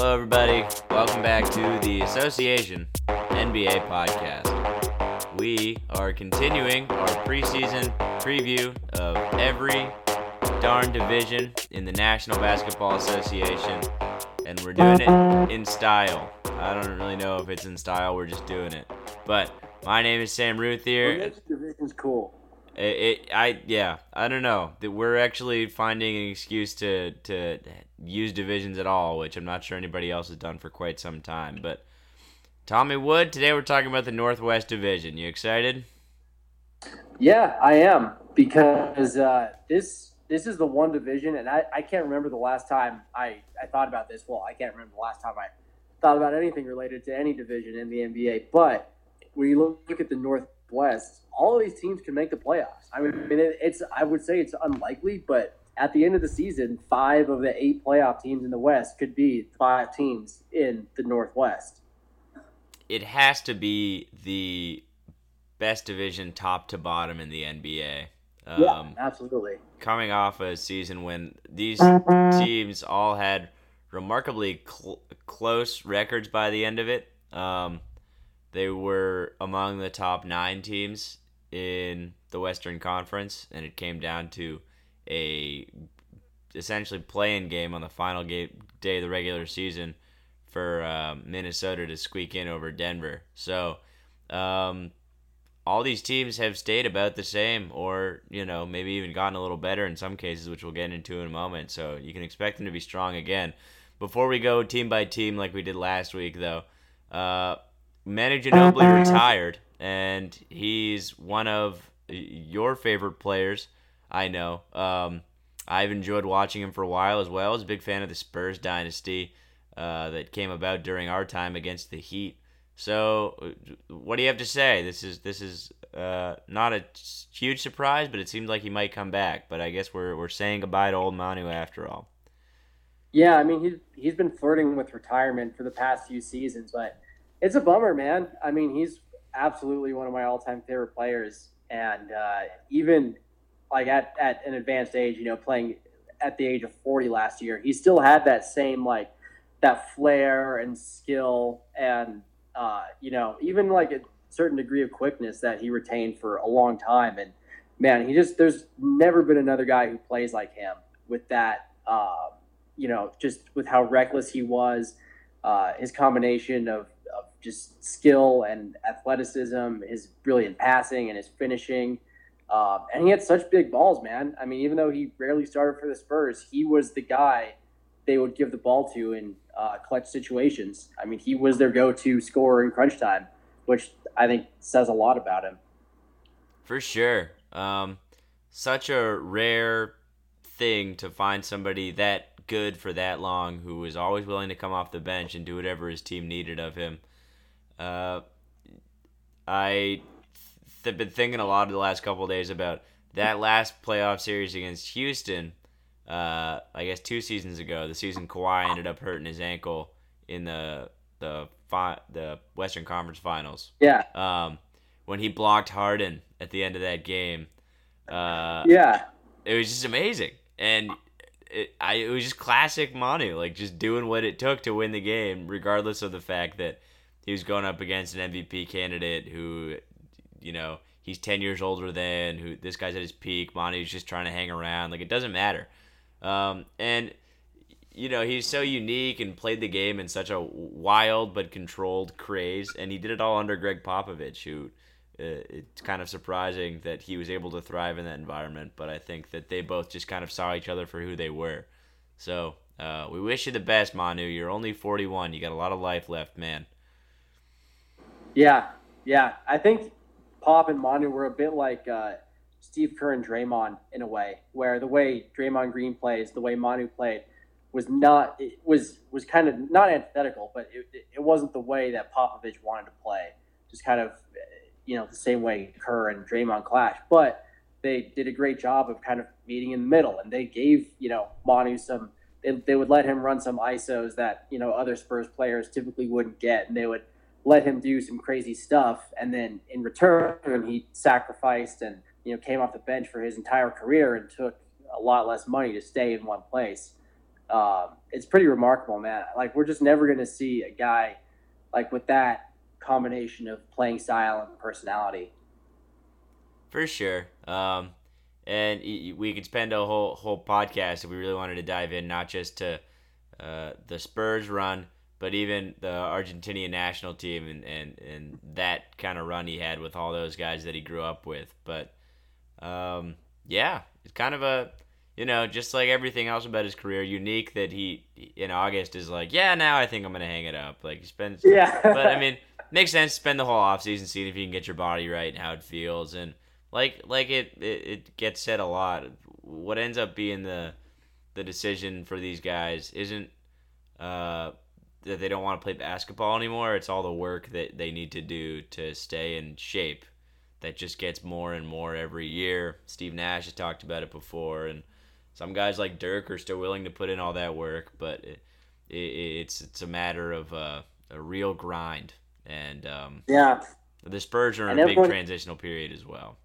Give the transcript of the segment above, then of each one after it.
Hello, everybody. Welcome back to the Association NBA podcast. We are continuing our preseason preview of every darn division in the National Basketball Association, and we're doing it in style. I don't really know if it's in style, we're just doing it. But my name is Sam Routhier. Well, division's cool. It, it, I, yeah, I don't know. We're actually finding an excuse to to use divisions at all, which I'm not sure anybody else has done for quite some time. But Tommy Wood, today we're talking about the Northwest Division. You excited? Yeah, I am because uh, this this is the one division, and I, I can't remember the last time I, I thought about this. Well, I can't remember the last time I thought about anything related to any division in the NBA. But when you look, look at the Northwest, all of these teams can make the playoffs. I mean, it, it's I would say it's unlikely, but at the end of the season, five of the eight playoff teams in the West could be five teams in the Northwest. It has to be the best division, top to bottom, in the NBA. Um, yeah, absolutely. Coming off a season when these teams all had remarkably cl- close records by the end of it. Um, they were among the top nine teams in the Western Conference, and it came down to a essentially playing game on the final game, day of the regular season for um, Minnesota to squeak in over Denver. So um, all these teams have stayed about the same, or you know maybe even gotten a little better in some cases, which we'll get into in a moment. So you can expect them to be strong again. Before we go team by team like we did last week, though, uh, Manu Ginobili retired and he's one of your favorite players. I know. Um, I've enjoyed watching him for a while as well. I was a big fan of the Spurs dynasty uh, that came about during our time against the Heat. So, what do you have to say? This is this is uh, not a huge surprise, but it seems like he might come back. But I guess we're we're saying goodbye to old Manu after all. Yeah, I mean he's he's been flirting with retirement for the past few seasons, but it's a bummer, man. I mean he's absolutely one of my all-time favorite players, and uh, even like at, at an advanced age, you know, playing at the age of 40 last year, he still had that same like that flair and skill, and uh, you know, even like a certain degree of quickness that he retained for a long time. And man, he just there's never been another guy who plays like him with that, uh, you know, just with how reckless he was, uh, his combination of just skill and athleticism, his brilliant passing and his finishing. Uh, and he had such big balls, man. I mean, even though he rarely started for the Spurs, he was the guy they would give the ball to in uh, clutch situations. I mean, he was their go-to scorer in crunch time, which I think says a lot about him. For sure. Um, such a rare thing to find somebody that good for that long who was always willing to come off the bench and do whatever his team needed of him. Uh, I have been thinking a lot of the last couple days about that last playoff series against Houston. Uh, I guess two seasons ago, the season Kawhi ended up hurting his ankle in the the fi- the Western Conference Finals. Yeah. Um, when he blocked Harden at the end of that game. Uh, yeah. It was just amazing, and it, I, it was just classic Manu, like just doing what it took to win the game, regardless of the fact that he was going up against an MVP candidate who, you know, he's 10 years older than, who this guy's at his peak. Monty's just trying to hang around. Like, it doesn't matter. Um, and, you know, he's so unique and played the game in such a wild but controlled craze. And he did it all under Gregg Popovich, who uh, it's kind of surprising that he was able to thrive in that environment. But I think that they both just kind of saw each other for who they were. So uh, we wish you the best, Manu. You're only 41. You got a lot of life left, man. Yeah, yeah. I think Pop and Manu were a bit like uh, Steve Kerr and Draymond in a way, where the way Draymond Green plays, the way Manu played, was not it was was kind of not antithetical, but it, it wasn't the way that Popovich wanted to play. Just kind of, you know, the same way Kerr and Draymond clash, but they did a great job of kind of meeting in the middle, and they gave you know Manu some. They, they would let him run some ISOs that you know other Spurs players typically wouldn't get, and they would let him do some crazy stuff, and then in return he sacrificed and you know came off the bench for his entire career and took a lot less money to stay in one place. um, it's pretty remarkable, man. Like we're just never going to see a guy like with that combination of playing style and personality. For sure. Um, and we could spend a whole whole podcast if we really wanted to dive in, not just to uh, the Spurs run, but even the Argentinian national team and, and, and that kind of run he had with all those guys that he grew up with. But um, yeah, it's kind of a you know, just like everything else about his career, unique that he in August is like, yeah, now I think I'm gonna hang it up. Like he spends, yeah. but I mean, makes sense. To spend the whole offseason seeing if you can get your body right and how it feels, and like like it, it it gets said a lot. What ends up being the the decision for these guys isn't uh, that they don't want to play basketball anymore. It's all the work that they need to do to stay in shape. That just gets more and more every year. Steve Nash has talked about it before, and some guys like Dirk are still willing to put in all that work, but it, it, it's it's a matter of uh, a real grind. And um, yeah, the Spurs are in and a everyone, big transitional period as well.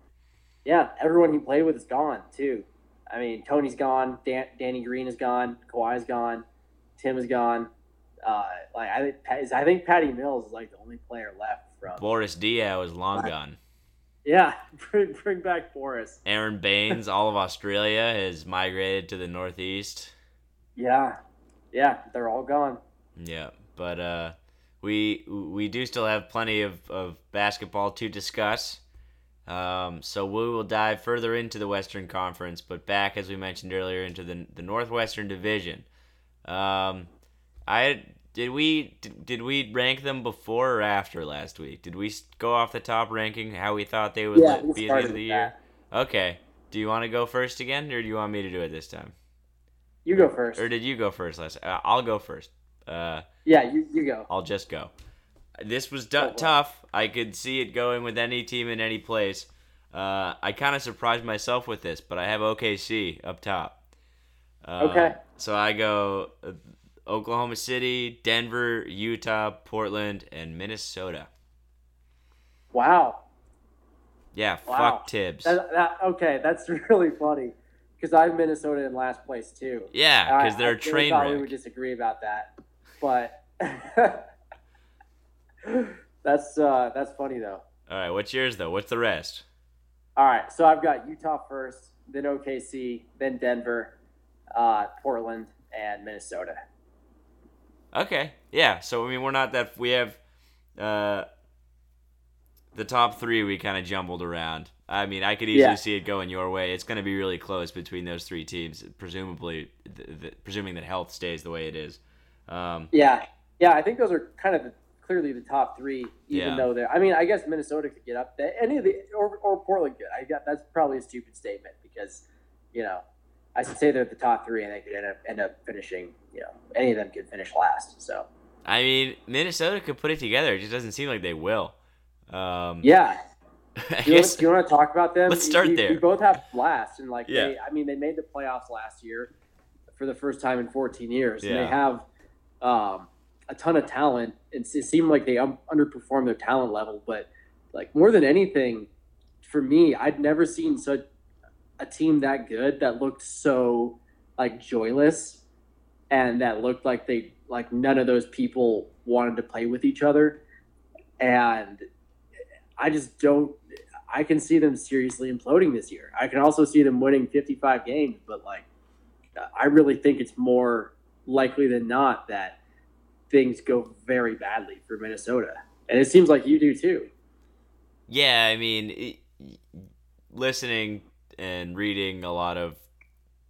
Yeah, everyone he played with is gone too. I mean, Tony's gone, Dan, Danny Green is gone, Kawhi's gone, Tim is gone. Uh, like I think I think Patty Mills is like the only player left from Boris Diaw is long gone. Yeah, bring, bring back Boris. Aron Baynes, all of Australia, has migrated to the Northeast. Yeah, yeah, they're all gone. Yeah, but uh, we we do still have plenty of, of basketball to discuss. Um, so we will dive further into the Western Conference, but back as we mentioned earlier into the the Northwestern Division. Um, I did we did we rank them before or after last week? Did we go off the top ranking how we thought they would yeah, be at the end of the year? Okay. Do you want to go first again, or do you want me to do it this time? You go first. Or did you go first last? Uh, I'll go first. Uh, yeah, you you go. I'll just go. This was d- oh, tough. I could see it going with any team in any place. Uh, I kind of surprised myself with this, but I have OKC up top. Uh, okay. So I go uh, Oklahoma City, Denver, Utah, Portland, and Minnesota. Wow. Yeah, wow. fuck Thibs. That, that, okay, that's really funny because I have Minnesota in last place too. Yeah, because they're I, a train wreck. We would disagree about that, but that's uh, that's funny though. All right, what's yours though? What's the rest? All right, so I've got Utah first, then OKC, then Denver, uh, Portland, and Minnesota. Okay. Yeah. So I mean, we're not that we have uh, the top three. We kind of jumbled around. I mean, I could easily yeah. see it going your way. It's going to be really close between those three teams, presumably, the, the, presuming that health stays the way it is. Um, yeah, yeah. I think those are kind of the, clearly the top three, even yeah. though they're. I mean, I guess Minnesota could get up there. Any of the or, or Portland could. I got that's probably a stupid statement because, you know, I should say they're at the top three, and they could end up end up finishing. You know, any of them could finish last. So. I mean, Minnesota could put it together. It just doesn't seem like they will. Um, yeah. do, you want, do you want to talk about them? Let's start you, there. We both have last, and like, yeah. they, I mean, they made the playoffs last year for the first time in 14 years, yeah. and they have um, a ton of talent. It, it seemed like they um, underperformed their talent level, but like more than anything, for me, I'd never seen such a team that good that looked so like joyless and that looked like they like none of those people wanted to play with each other. And i just don't i can see them seriously imploding this year. I can also see them winning 55 games but like i really think it's more likely than not that things go very badly for minnesota. And it seems like you do too. Yeah i mean it, listening and reading a lot of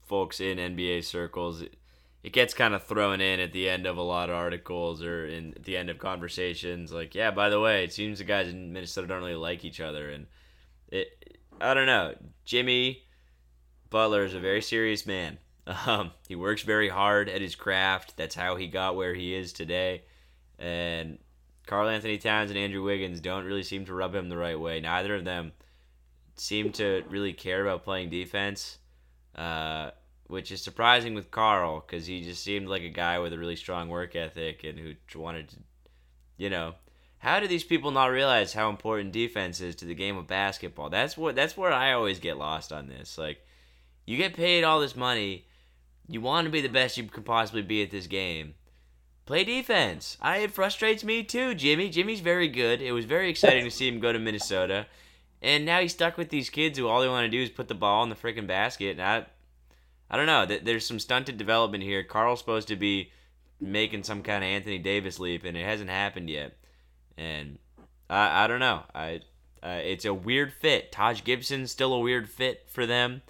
folks in NBA circles, it, gets kind of thrown in at the end of a lot of articles or in at the end of conversations. Like, yeah, by the way, it seems the guys in Minnesota don't really like each other, and it. I don't know. Jimmy Butler is a very serious man. Um, he works very hard at his craft. That's how he got where he is today. And Karl-Anthony Towns and Andrew Wiggins don't really seem to rub him the right way. Neither of them seemed to really care about playing defense, uh, which is surprising with Karl because he just seemed like a guy with a really strong work ethic and who wanted to, you know, how do these people not realize how important defense is to the game of basketball? That's what that's where I always get lost on this. Like, you get paid all this money, you want to be the best you could possibly be at this game. Play defense. I it frustrates me too, Jimmy. Jimmy's very good. It was very exciting to see him go to Minnesota, and now he's stuck with these kids who all they want to do is put the ball in the freaking basket. And I, I don't know. There's some stunted development here. Karl's supposed to be making some kind of Anthony Davis leap, and it hasn't happened yet. And I, I don't know. I, uh, it's a weird fit. Taj Gibson's still a weird fit for them.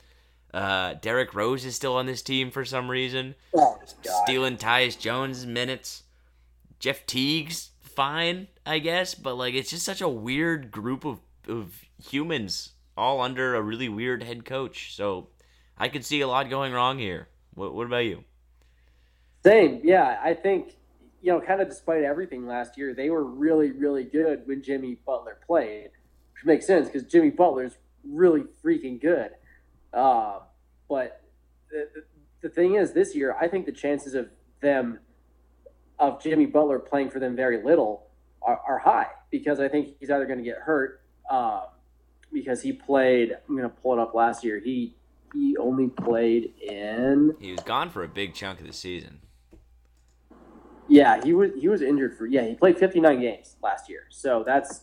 Uh, Derrick Rose is still on this team for some reason. Oh, Stealing Tyus Jones minutes. Jeff Teague's fine, I guess, but like it's just such a weird group of, of humans all under a really weird head coach. So I could see a lot going wrong here. What, what about you? Same, yeah. I think you know, kind of despite everything last year, they were really, really good when Jimmy Butler played, which makes sense because Jimmy Butler's really freaking good. Uh, but the, the thing is, this year, I think the chances of them, of Jimmy Butler playing for them very little, are, are high because I think he's either going to get hurt uh, because he played. I'm going to pull it up last year. He he only played in. He was gone for a big chunk of the season. Yeah, he was he was injured for yeah he played 59 games last year, so that's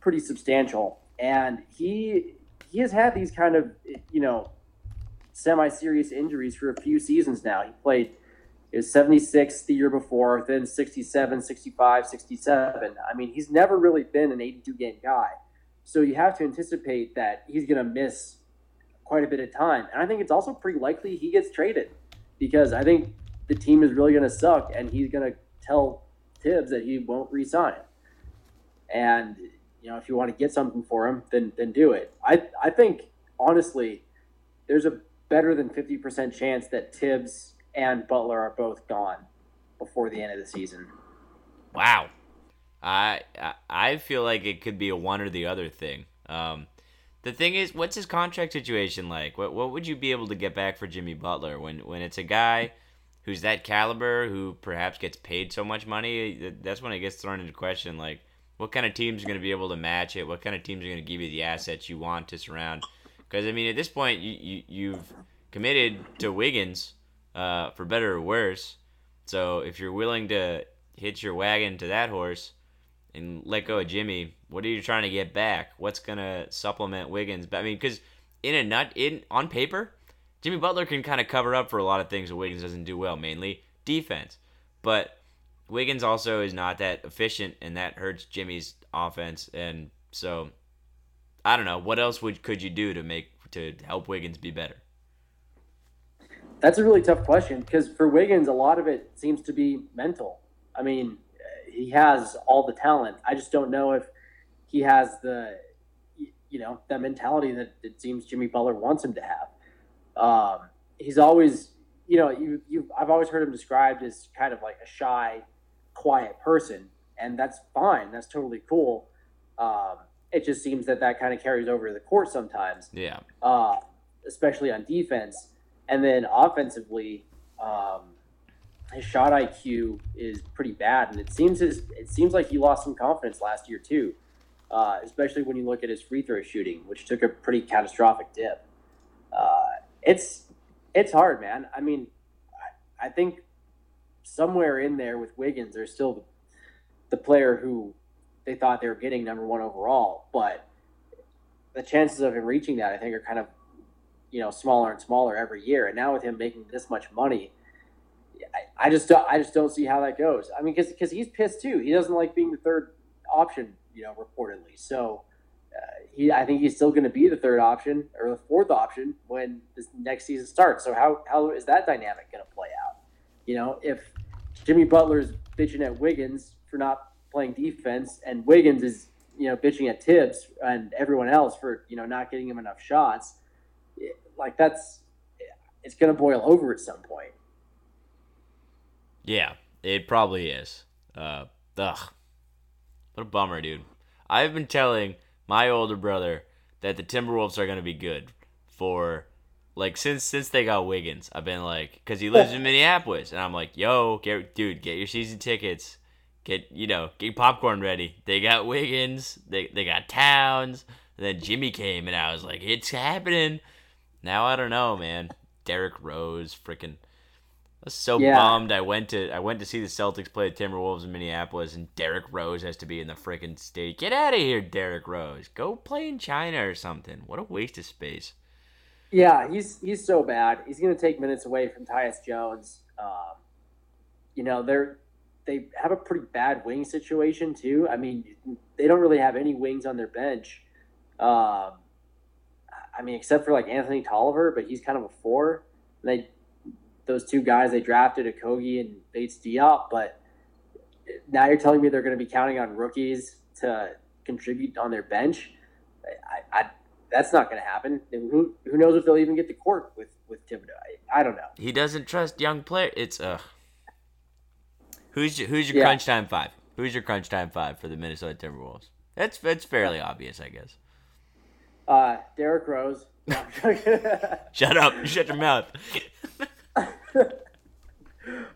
pretty substantial. And he he has had these kind of you know semi-serious injuries for a few seasons now. He played his 76 the year before, then 67, 65, 67. I mean, he's never really been an 82 game guy. So you have to anticipate that he's going to miss quite a bit of time. And I think it's also pretty likely he gets traded because I think the team is really going to suck and he's going to tell Thibs that he won't resign. And you know, if you want to get something for him, then then do it. I I think honestly, there's a better than 50% chance that Thibs and Butler are both gone before the end of the season. Wow. I I feel like it could be a one or the other thing. Um, the thing is, what's his contract situation like? What what would you be able to get back for Jimmy Butler when when it's a guy who's that caliber who perhaps gets paid so much money? That's when it gets thrown into question. Like, what kind of teams are going to be able to match it? What kind of teams are going to give you the assets you want to surround? Because I mean, at this point, you, you you've committed to Wiggins, uh, for better or worse. So if you're willing to hitch your wagon to that horse and let go of Jimmy, what are you trying to get back? What's gonna supplement Wiggins? But I mean, because in a nut, in on paper, Jimmy Butler can kind of cover up for a lot of things that Wiggins doesn't do well, mainly defense. But Wiggins also is not that efficient, and that hurts Jimmy's offense. And so I don't know what else would could you do to make to help Wiggins be better. That's a really tough question because for Wiggins, a lot of it seems to be mental. I mean, he has all the talent. I just don't know if he has the, you know, that mentality that it seems Jimmy Butler wants him to have. Um, he's always, you know, you you I've always heard him described as kind of like a shy, quiet person, and that's fine. That's totally cool. Um, it just seems that that kind of carries over to the court sometimes. Yeah. Uh, especially on defense, and then offensively, um, his shot IQ is pretty bad, and it seems his it seems like he lost some confidence last year too. Uh, especially when you look at his free throw shooting, which took a pretty catastrophic dip. Uh, it's it's hard, man. I mean, I, I think somewhere in there with Wiggins, there's still the, the player who they thought they were getting number one overall, but the chances of him reaching that, I think, are kind of you know smaller and smaller every year. And now with him making this much money, I, I just don't, I just don't see how that goes. I mean, because because he's pissed too. He doesn't like being the third option, you know, reportedly. So uh, he, I think he's still going to be the third option or the fourth option when this next season starts. So how how is that dynamic going to play out? You know, if Jimmy Butler is bitching at Wiggins for not playing defense, and Wiggins is you know bitching at Thibs and everyone else for you know not getting him enough shots. Like that's it's gonna boil over at some point. Yeah, it probably is. Uh, ugh, what a bummer, dude. I've been telling my older brother that the Timberwolves are gonna be good for like since since they got Wiggins. I've been like, because he lives in Minneapolis, and I'm like, yo, get dude, get your season tickets get you know get popcorn ready. They got Wiggins, they they got Towns, and then Jimmy came, and I was like, it's happening. Now I don't know, man. Derrick Rose, freaking. Was so Yeah. bummed. I went to I went to see the Celtics play the Timberwolves in Minneapolis, and Derrick Rose has to be in the freaking state. Get out of here, Derrick Rose. Go play in China or something. What a waste of space. Yeah, he's he's so bad. He's going to take minutes away from Tyus Jones. Um, you know, they're they have a pretty bad wing situation too. I mean, they don't really have any wings on their bench. Um, I mean, except for like Anthony Tolliver, but he's kind of a four. They those two guys they drafted, Okogie and Bates Diop, but now you're telling me they're going to be counting on rookies to contribute on their bench. I, I that's not going to happen. And Who who knows if they'll even get to court with with Thibodeau? I, I don't know. He doesn't trust young player. It's uh. Who's your, who's your Yeah. crunch time five? Who's your crunch time five for the Minnesota Timberwolves? That's that's fairly obvious, I guess. Uh, Derrick Rose. No, I'm joking. Shut up! Shut your mouth.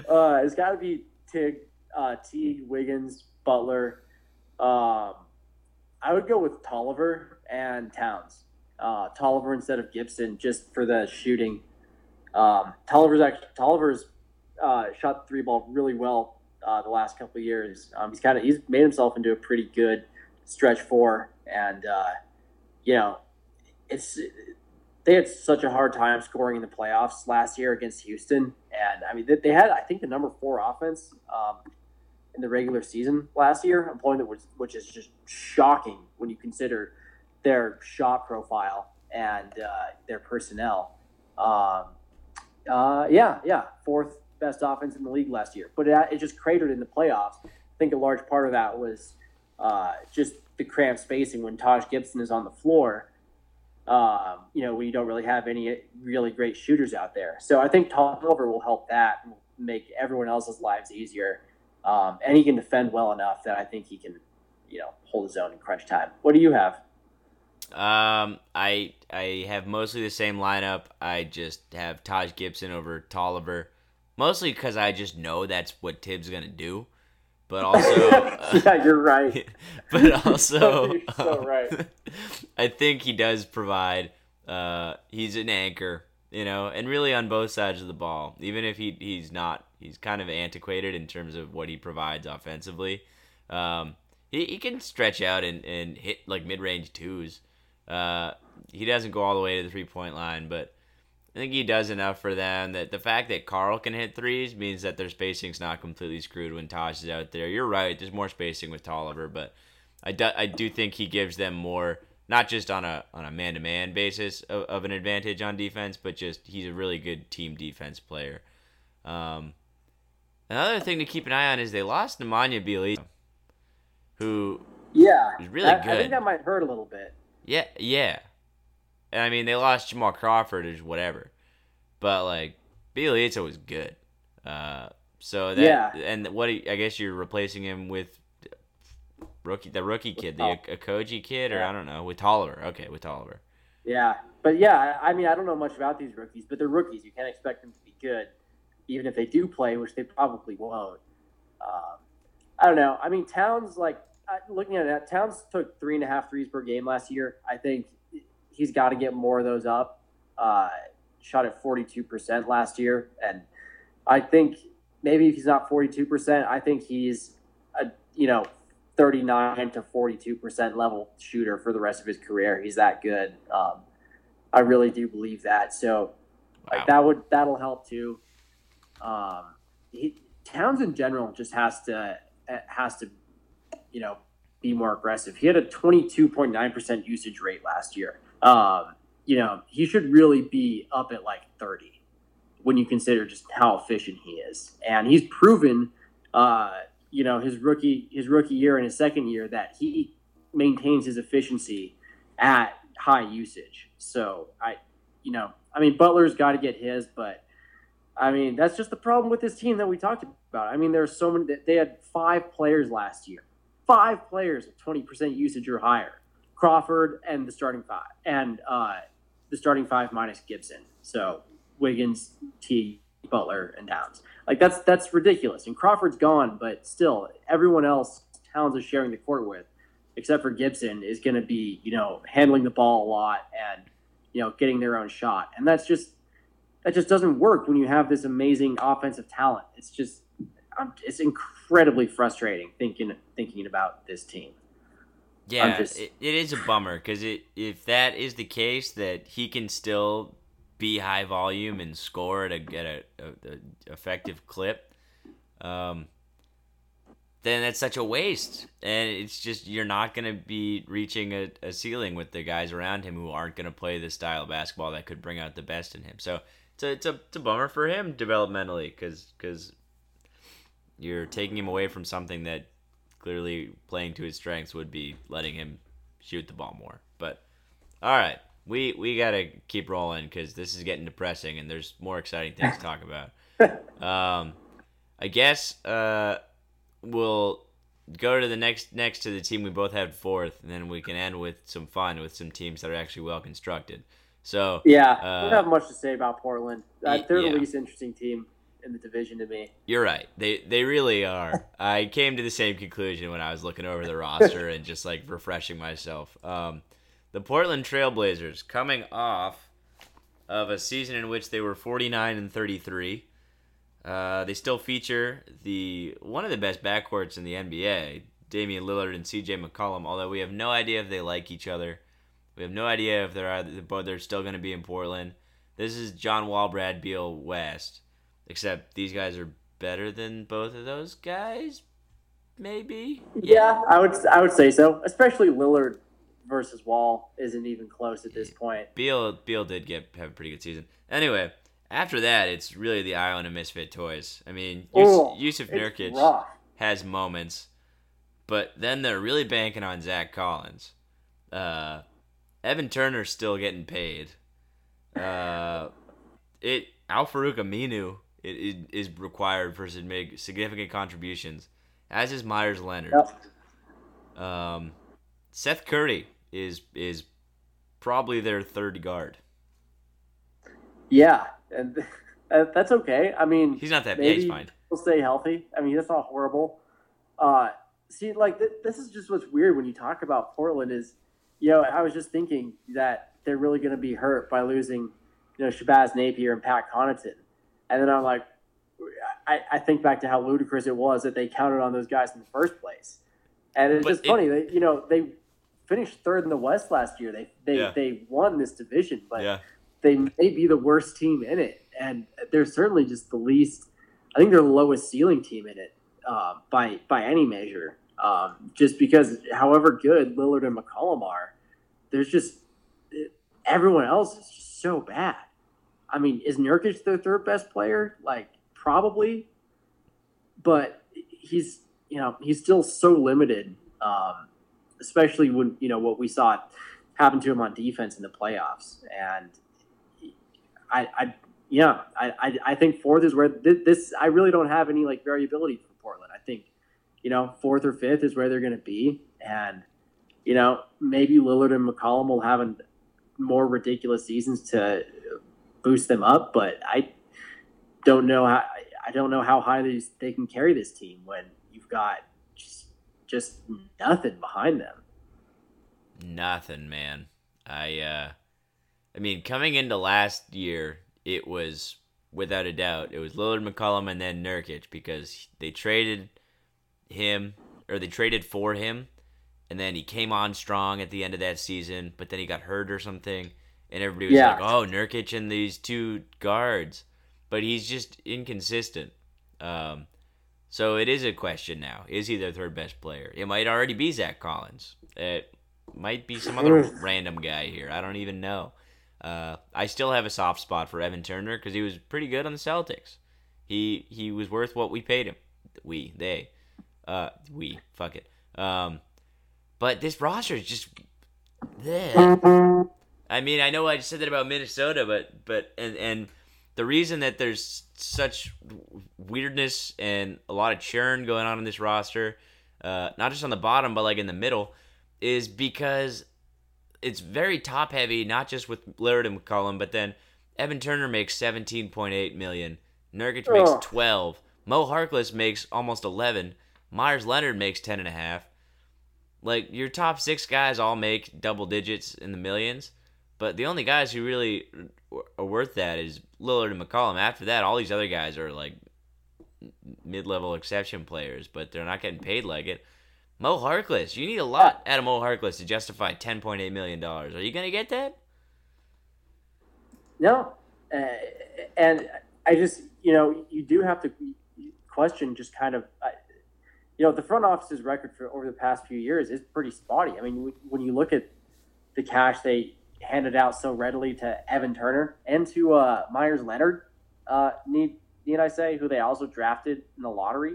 uh, it's got to be Tig, uh, Teague, Wiggins, Butler. Um, I would go with Tolliver and Towns. Uh, Tolliver instead of Gibson, just for the shooting. Um, Tolliver's actually Tolliver's uh, shot three ball really well uh, the last couple years. Um, he's kind of he's made himself into a pretty good stretch four, and uh, you know, it's they had such a hard time scoring in the playoffs last year against Houston, and I mean they, they had I think the number four offense um, in the regular season last year, a point that was which is just shocking when you consider their shot profile and uh, their personnel. Um, uh, yeah, yeah, fourth best offense in the league last year, but it, it just cratered in the playoffs. I think a large part of that was uh, just the cramped spacing when Taj Gibson is on the floor um, you know, when you don't really have any really great shooters out there. So I think Tolliver will help that make everyone else's lives easier. Um, and he can defend well enough that I think he can, you know, hold his own in crunch time. What do you have? Um, I I have mostly the same lineup. I just have Taj Gibson over Tolliver, mostly because I just know that's what Thibs gonna do. But also, uh, yeah, you're right. but also, You're so um, right. I think he does provide. Uh, he's an anchor, you know, and really on both sides of the ball. Even if he he's not, he's kind of antiquated in terms of what he provides offensively. Um, he, he can stretch out and, and hit like mid range twos. Uh, he doesn't go all the way to the three point line, but I think he does enough for them. That the fact that Karl can hit threes means that their spacing's not completely screwed when Taj is out there. You're right. There's more spacing with Tolliver, but I do, I do think he gives them more, not just on a on a man to man basis of, of an advantage on defense, but just he's a really good team defense player. Um, another thing to keep an eye on is they lost Nemanja Bjelica, who Yeah, really that- I good. think that might hurt a little bit. Yeah, yeah. And I mean, they lost Jamal Crawford or whatever, but like Bjelica was good. Uh, so that Yeah. and what I guess you're replacing him with rookie, the rookie kid, the Okogie kid, or Yeah. I don't know, with Tolliver. Okay, with Tolliver. Yeah, but yeah, I I mean, I don't know much about these rookies, but they're rookies. You can't expect them to be good, even if they do play, which they probably won't. Um, I don't know. I mean, Towns, like looking at that, Towns took three and a half threes per game last year. I think he's got to get more of those up. Uh, shot at forty two percent last year, and I think maybe if he's not forty two percent, I think he's a you know 39 to 42 percent level shooter for the rest of his career. He's that good. Um, I really do believe that. So Wow. like that would that'll help too. Um, he, Towns in general just has to has to you know be more aggressive. He had a 22.9 percent usage rate last year. Um, you know he should really be up at like 30 when you consider just how efficient he is, and he's proven. Uh, you know his rookie his rookie year and his second year that he maintains his efficiency at high usage. So I, you know, I mean Butler's got to get his, but I mean that's just the problem with this team that we talked about. I mean there's so many. That they had five players last year, five players at twenty percent usage or higher. Crawford and the starting five, and uh, the starting five minus Gibson. So Wiggins, T, Butler, and Towns. Like that's that's ridiculous. And Crawford's gone, but still, everyone else Towns is sharing the court with, except for Gibson, is going to be you know handling the ball a lot and you know getting their own shot. And that's just that just doesn't work when you have this amazing offensive talent. It's just it's incredibly frustrating thinking thinking about this team. Yeah, just... it, it is a bummer because it if that is the case that he can still be high volume and score at a get a, a, a, effective clip, um, then that's such a waste. And it's just you're not going to be reaching a, a ceiling with the guys around him who aren't going to play the style of basketball that could bring out the best in him. So it's a it's a, it's a bummer for him developmentally because because you're taking him away from something that clearly playing to his strengths would be letting him shoot the ball more. But all right, we we gotta keep rolling because this is getting depressing and there's more exciting things to talk about. Um, I guess uh, we'll go to the next next to the team we both had fourth, and then we can end with some fun with some teams that are actually well constructed. So yeah, uh, I don't have much to say about Portland. Uh, they're yeah. the least interesting team in the division to me. You're right. They they really are. I came to the same conclusion when I was looking over the roster and just like refreshing myself. Um, the Portland Trailblazers coming off of a season in which they were 49 and 33. Uh, they still feature the one of the best backcourts in the NBA, Damian Lillard and C.J. McCollum. Although we have no idea if they like each other, we have no idea if they're either, but they're still going to be in Portland. This is John Wall, Brad Beal, West. Except these guys are better than both of those guys, maybe. Yeah, I would I would say so. Especially Lillard versus Wall isn't even close at this point. Beal Beal did get have a pretty good season. Anyway, after that, it's really the island of misfit toys. I mean, Ooh, Jusuf Nurkic has moments, but then they're really banking on Zach Collins. Uh, Evan Turner's still getting paid. Uh, it Al-Farouq Aminu it, it is required for to make significant contributions, as is Meyers Leonard. Yep. Um, Seth Curry is is probably their third guard. Yeah, and that's okay. I mean, he's not that. Maybe he's fine. He'll stay healthy. I mean, that's not horrible. Uh, see, like th- this is just what's weird when you talk about Portland. Is you know, I was just thinking that they're really going to be hurt by losing, you know, Shabazz Napier and Pat Connaughton. And then I'm like, I, I think back to how ludicrous it was that they counted on those guys in the first place. And it's but just it, funny. They, you know, they finished third in the West last year. They they, yeah. they won this division, but yeah. they may be the worst team in it. And they're certainly just the least. I think they're the lowest ceiling team in it uh, by by any measure. Um, just because, however good Lillard and McCollum are, there's just everyone else is just so bad. I mean, is Nurkic their third best player? Like, probably, but he's you know he's still so limited, um, especially when you know what we saw happen to him on defense in the playoffs, and I, I yeah, I, I think fourth is where this, this I really don't have any like variability for Portland. I think you know fourth or fifth is where they're going to be, and you know maybe Lillard and McCollum will have a more ridiculous seasons to boost them up, but I don't know how I don't know how high they they can carry this team when you've got just just nothing behind them. Nothing, man. I uh I mean, coming into last year, it was without a doubt it was Lillard, McCollum, and then Nurkic because they traded him or they traded for him, and then he came on strong at the end of that season, but then he got hurt or something, and everybody was yeah. like, "Oh, Nurkic and these two guards." But he's just inconsistent. Um, so it is a question now. Is he their third best player? It might already be Zach Collins. It might be some other random guy here. I don't even know. Uh, I still have a soft spot for Evan Turner because he was pretty good on the Celtics. He he was worth what we paid him. We they, uh, we fuck it. Um, but this roster is just. Bleh. I mean, I know I said that about Minnesota, but but and and the reason that there's such weirdness and a lot of churn going on in this roster, uh, not just on the bottom but like in the middle, is because it's very top heavy. Not just with Lillard and McCollum, but then Evan Turner makes 17.8 million, Nurkic makes 12, Mo Harkless makes almost 11, Meyers Leonard makes 10 and a half. Like your top six guys all make double digits in the millions But the only guys who really are worth that is Lillard and McCollum. After that, all these other guys are like mid-level exception players, but they're not getting paid like it. Mo Harkless, you need a lot out of Mo Harkless to justify ten point eight million dollars. Are you gonna get that? No, uh, and I just you know you do have to question just kind of uh, you know the front office's record for over the past few years is pretty spotty. I mean, when you look at the cash they handed out so readily to Evan Turner and to uh, Meyers Leonard, uh, need need I say, who they also drafted in the lottery.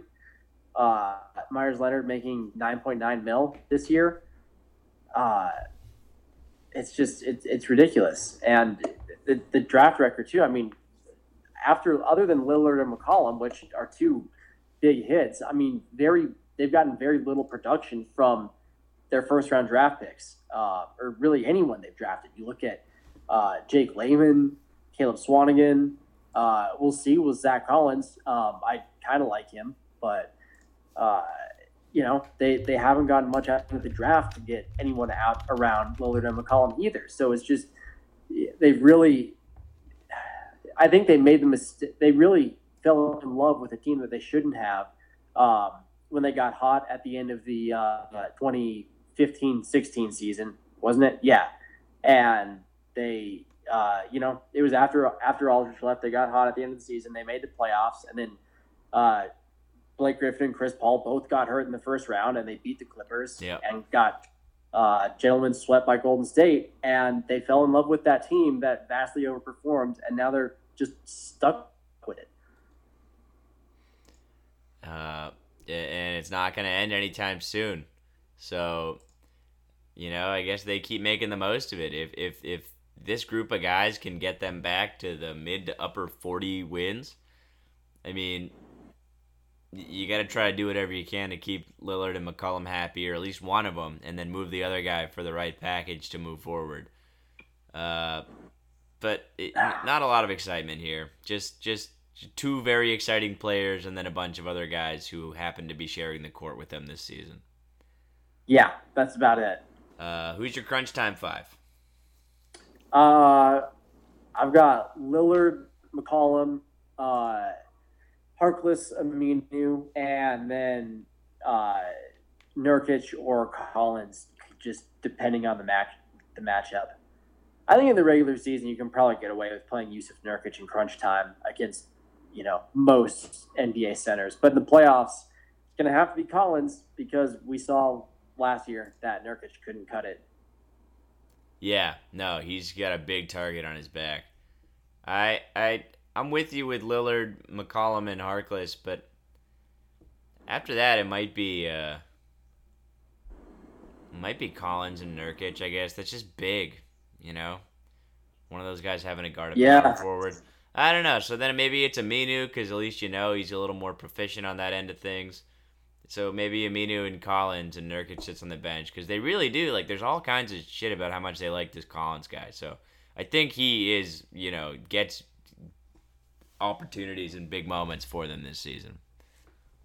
Uh, Meyers Leonard making 9.9 mil this year. Uh, it's just it's it's ridiculous, and the, the draft record too. I mean, after other than Lillard and McCollum, which are two big hits, I mean, very they've gotten very little production from their first round draft picks, uh, or really anyone they've drafted. You look at uh, Jake Layman, Caleb Swanigan. Uh, we'll see with Zach Collins. Um, I kind of like him, but uh, you know they, they haven't gotten much out of the draft to get anyone out around Lillard and McCollum either. So it's just they've really. I think they made the mistake. They really fell in love with a team that they shouldn't have um, when they got hot at the end of the uh, 20 15 16 season, wasn't it? Yeah. And they, uh, you know, it was after after Aldridge left, they got hot at the end of the season. They made the playoffs, and then uh, Blake Griffin and Chris Paul both got hurt in the first round, and they beat the Clippers yep. and got uh, gentlemen swept by Golden State, and they fell in love with that team that vastly overperformed, and now they're just stuck with it. Uh, and it's not going to end anytime soon. So you know, I guess they keep making the most of it. If if if this group of guys can get them back to the mid to upper 40 wins, I mean, you got to try to do whatever you can to keep Lillard and McCollum happy, or at least one of them, and then move the other guy for the right package to move forward. Uh, but it, not a lot of excitement here. Just just two very exciting players, and then a bunch of other guys who happen to be sharing the court with them this season. Yeah, that's about it. Uh, who's your crunch time five? Uh, I've got Lillard, McCollum, uh, Harkless, Aminu, and then uh, Nurkic or Collins, just depending on the match the matchup. I think in the regular season you can probably get away with playing Jusuf Nurkic in crunch time against you know most NBA centers, but in the playoffs, it's gonna have to be Collins because we saw last year that Nurkic couldn't cut it. Yeah, no, he's got a big target on his back. I I I'm with you with Lillard, McCollum, and Harkless, but after that it might be uh might be Collins and Nurkic. I guess that's just big, you know. One of those guys having a guard yeah. forward. I don't know. So then maybe it's Aminu because at least you know he's a little more proficient on that end of things. So maybe Aminu and Collins and Nurkic sits on the bench because they really do like. There's all kinds of shit about how much they like this Collins guy. So I think he is, you know, gets opportunities and big moments for them this season.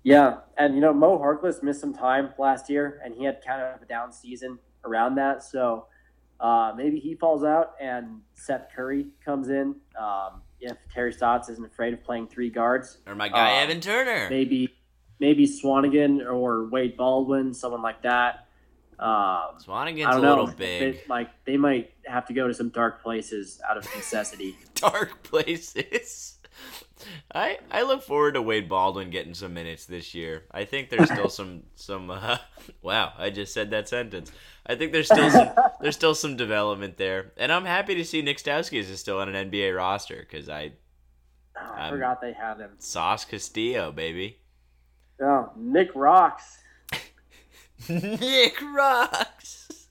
Yeah, and you know Mo Harkless missed some time last year, and he had kind of a down season around that. So uh, maybe he falls out, and Seth Curry comes in. Um, if Terry Stotts isn't afraid of playing three guards, or my guy um, Evan Turner, maybe maybe Swanigan or Wade Baldwin, someone like that. Um, Swanigan's a little big. They, like they might have to go to some dark places out of necessity. dark places. I I look forward to Wade Baldwin getting some minutes this year. I think there's still some some. Uh, wow, I just said that sentence. I think there's still some there's still some development there, and I'm happy to see Nick Stauskas is still on an NBA roster because I. Oh, I forgot they had him. Sauce Castillo, baby. Oh, Nick rocks. Nick rocks.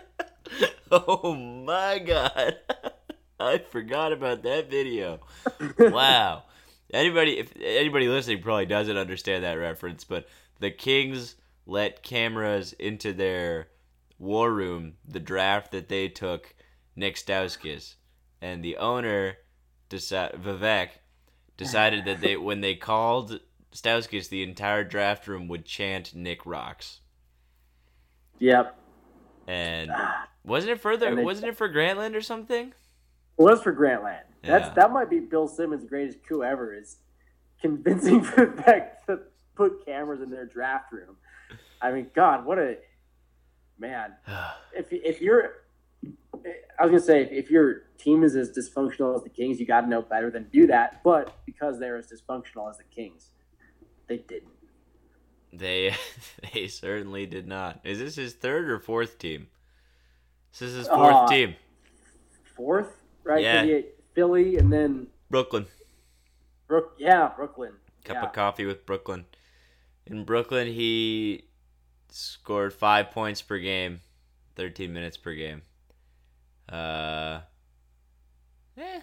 oh my god. I forgot about that video. wow. Anybody if anybody listening probably doesn't understand that reference, but the Kings let cameras into their war room the draft that they took Nick Stauskas and the owner decided Vivek decided that they when they called Stauskas, the entire draft room would chant Nick rocks. Yep. And ah. Wasn't it further? They- Wasn't it for Grantland or something? It was for Grantland. That's that might be Bill Simmons' greatest coup ever is convincing Vivek to put cameras in their draft room. I mean, God, what a man! If if you're, I was gonna say if your team is as dysfunctional as the Kings, you got to know better than do that. But because they're as dysfunctional as the Kings, they didn't. They they certainly did not. Is this his third or fourth team? This is his Uh, fourth team. Fourth, right? Yeah. Philly and then Brooklyn. Brook. Yeah, Brooklyn. Cup yeah. of coffee with Brooklyn. In Brooklyn, he scored five points per game, thirteen minutes per game. Uh, yeah,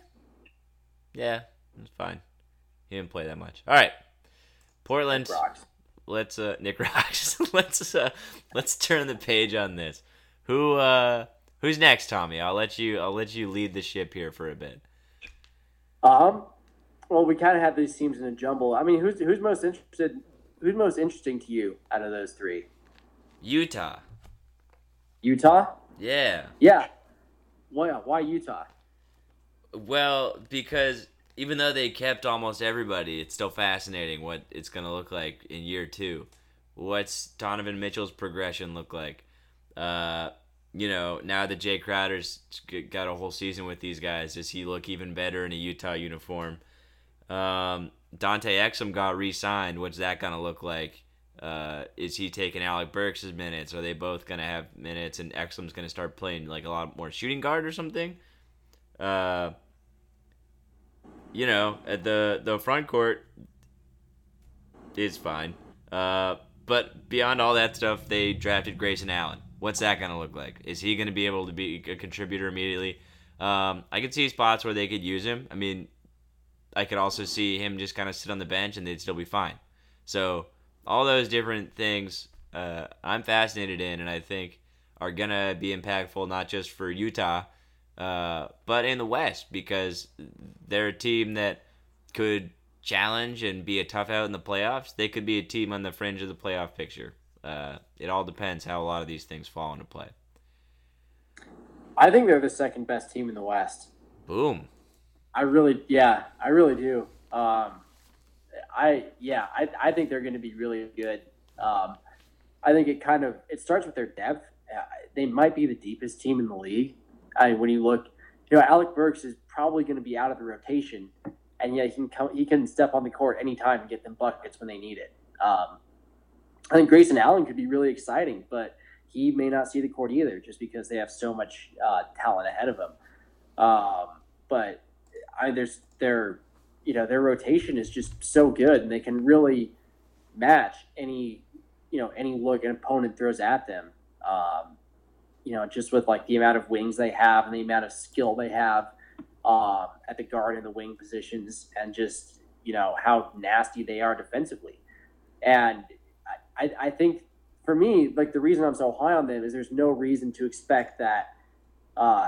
yeah, it's fine. He didn't play that much. All right, Portland. Let's uh Nick Rocks. let's uh let's turn the page on this. Who uh who's next, Tommy? I'll let you I'll let you lead the ship here for a bit. Um, well, we kind of have these teams in a jumble. I mean, who's who's most interested? Who's most interesting to you out of those three? Utah. Utah. Yeah. Yeah. Why? Why Utah? Well, because even though they kept almost everybody, it's still fascinating what it's going to look like in year 2. What's Donovan Mitchell's progression look like? Uh you know, now that Jae Crowder's got a whole season with these guys, does he look even better in a Utah uniform? Um, Dante Exum got re-signed. What's that gonna look like? Uh, is he taking Alec Burks' minutes? Are they both gonna have minutes? And Exum's gonna start playing like a lot more shooting guard or something? Uh, you know, the the front court is fine. Uh, but beyond all that stuff, they drafted Grayson Allen. What's that gonna look like? Is he gonna be able to be a contributor immediately? Um, I could see spots where they could use him. I mean, I could also see him just kind of sit on the bench and they'd still be fine. So all those different things, uh, I'm fascinated in, and I think are gonna be impactful not just for Utah, uh, but in the West because they're a team that could challenge and be a tough out in the playoffs. They could be a team on the fringe of the playoff picture. Uh, it all depends how a lot of these things fall into play. I think they're the second best team in the West. Boom. I really, yeah, I really do. Um, I yeah, I, I think they're going to be really good. Um, I think it kind of it starts with their depth. Uh, they might be the deepest team in the league. I when you look, you know, Alec Burks is probably going to be out of the rotation, and yet he can come, he can step on the court anytime and get them buckets when they need it. Um, I think Grayson Allen could be really exciting, but he may not see the court either, just because they have so much uh, talent ahead of him. Um, but I there's their you know their rotation is just so good, and they can really match any you know any look an opponent throws at them. Um, you know, just with like the amount of wings they have and the amount of skill they have um, at the guard and the wing positions, and just you know how nasty they are defensively. And I, I think for me, like the reason I'm so high on them is there's no reason to expect that uh,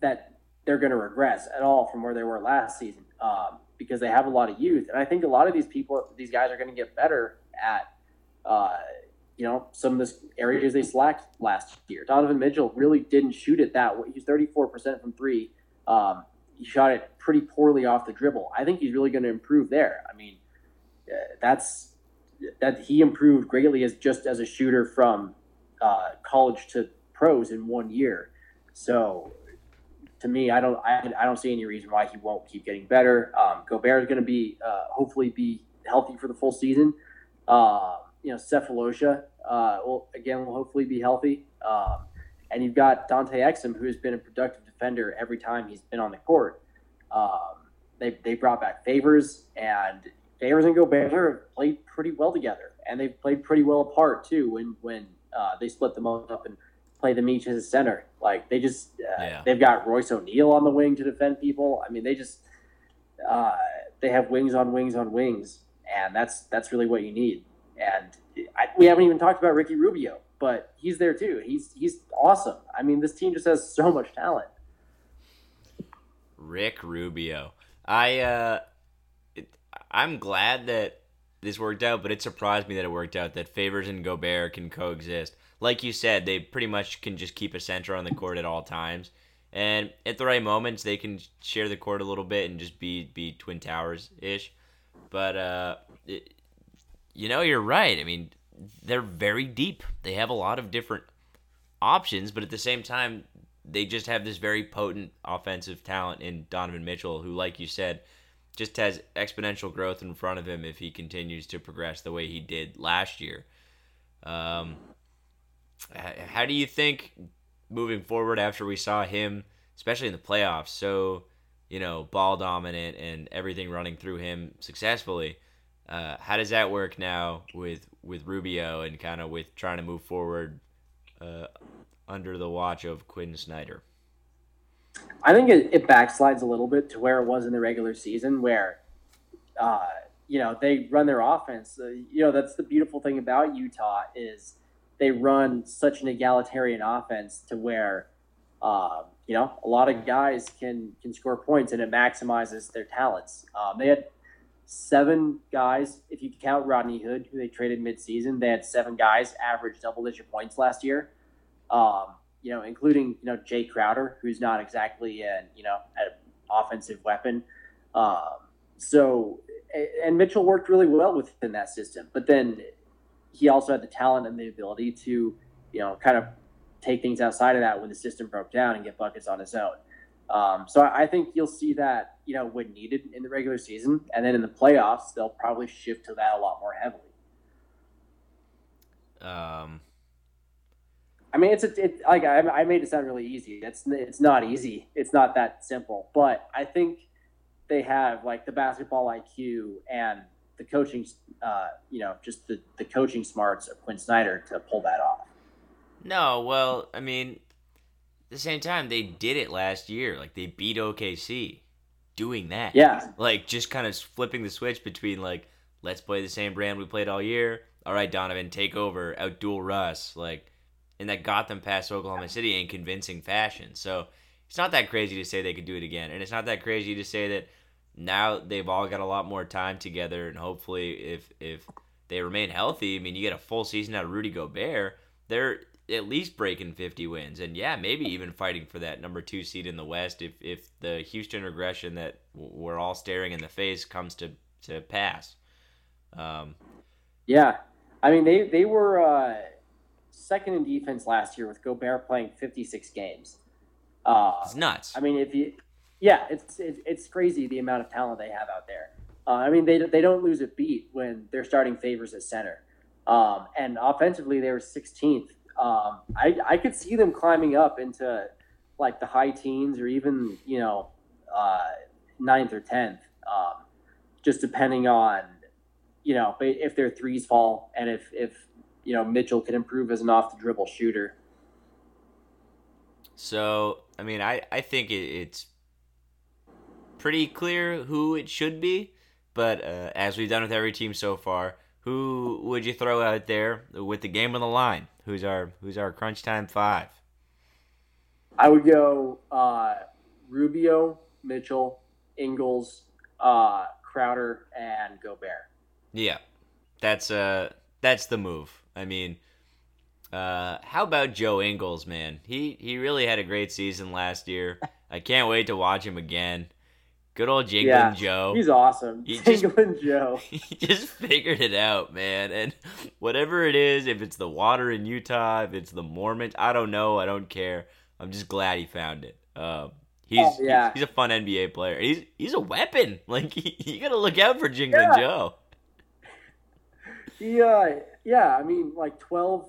that they're going to regress at all from where they were last season um, because they have a lot of youth, and I think a lot of these people, these guys, are going to get better at uh, you know some of the areas they slacked last year. Donovan Mitchell really didn't shoot it that way. He's 34 percent from three. Um, he shot it pretty poorly off the dribble. I think he's really going to improve there. I mean, uh, that's that he improved greatly as just as a shooter from uh, college to pros in one year. So to me, I don't I, I don't see any reason why he won't keep getting better. Um, Gobert is going to be uh, hopefully be healthy for the full season. Uh, you know, Sefolosha uh, will again will hopefully be healthy. Um, and you've got Dante Exum, who has been a productive defender every time he's been on the court. Um, they, they brought back Favors, and Favors and Gobert have played pretty well together, and they've played pretty well apart too. When when uh, they split them up and play them each as a center, like they just uh, Yeah. they've got Royce O'Neal on the wing to defend people. I mean, they just uh, they have wings on wings on wings, and that's that's really what you need. And I, we haven't even talked about Ricky Rubio, but he's there too. He's he's awesome. I mean, this team just has so much talent. Rick Rubio. I uh, it, I'm glad that this worked out, but it surprised me that it worked out that Favors and Gobert can coexist. Like you said, they pretty much can just keep a center on the court at all times. And at the right moments, they can share the court a little bit and just be be twin towers ish. But uh, it, you know, you're right. I mean, they're very deep. They have a lot of different options, but at the same time, they just have this very potent offensive talent in Donovan Mitchell, who, like you said, just has exponential growth in front of him if he continues to progress the way he did last year. Um, how do you think moving forward after we saw him, especially in the playoffs, so you know ball dominant and everything running through him successfully? Uh, how does that work now with with Rubio and kind of with trying to move forward uh, under the watch of Quinn Snyder? I think it, it backslides a little bit to where it was in the regular season, where uh, you know they run their offense. Uh, you know that's the beautiful thing about Utah is they run such an egalitarian offense to where uh, you know a lot of guys can can score points and it maximizes their talents. Um, they had seven guys, if you count Rodney Hood, who they traded midseason, they had seven guys average double digit points last year. Um, you know, including you know Jae Crowder, who's not exactly an you know an offensive weapon. Um, so, and Mitchell worked really well within that system, but then he also had the talent and the ability to you know kind of take things outside of that when the system broke down and get buckets on his own. Um, so I think you'll see that you know when needed in the regular season, and then in the playoffs they'll probably shift to that a lot more heavily. Um, I mean, it's a, it, like I, I made it sound really easy. It's it's not easy. It's not that simple. But I think they have like the basketball IQ and the coaching, uh, you know, just the, the coaching smarts of Quinn Snyder to pull that off. No, well, I mean, the same time, they did it last year. Like they beat OKC doing that. Yeah. Like just kind of flipping the switch between like, let's play the same brand we played all year. All right, Donovan, take over, outduel Russ. Like and that got them past Oklahoma City in convincing fashion. So it's not that crazy to say they could do it again, and it's not that crazy to say that now they've all got a lot more time together, and hopefully, if if they remain healthy, I mean, you get a full season out of Rudy Gobert, they're at least breaking 50 wins, and yeah, maybe even fighting for that number two seed in the West if if the Houston regression that we're all staring in the face comes to to pass. Um, yeah, I mean they they were. Uh second in defense last year with Gobert playing 56 games. Uh, it's nuts. I mean, if you, yeah, it's it's, it's crazy the amount of talent they have out there. Uh, I mean, they they don't lose a beat when they're starting Favors at center, um, and offensively they were 16th. Um, I I could see them climbing up into like the high teens or even you know uh, ninth or tenth, um, just depending on you know if their threes fall and if if you know Mitchell can improve as an off the dribble shooter. So I mean, I I think it, it's pretty clear who it should be, but uh, as we've done with every team so far, who would you throw out there with the game on the line? Who's our who's our crunch time five? I would go uh, Rubio, Mitchell, Ingles, uh, Crowder, and Gobert. Yeah, that's uh that's the move. I mean, uh, how about Joe Ingles, man? He he really had a great season last year. I can't wait to watch him again. Good old Jingling yeah, Joe. He's awesome. He Jingling just, Joe. He just figured it out, man. And whatever it is, if it's the water in Utah, if it's the Mormons, I don't know. I don't care. I'm just glad he found it. Um, he's, oh, yeah. he's, he's a fun NBA player. He's he's a weapon. Like he, you gotta look out for Jingling yeah. Joe. Yeah, yeah, I mean, like 12,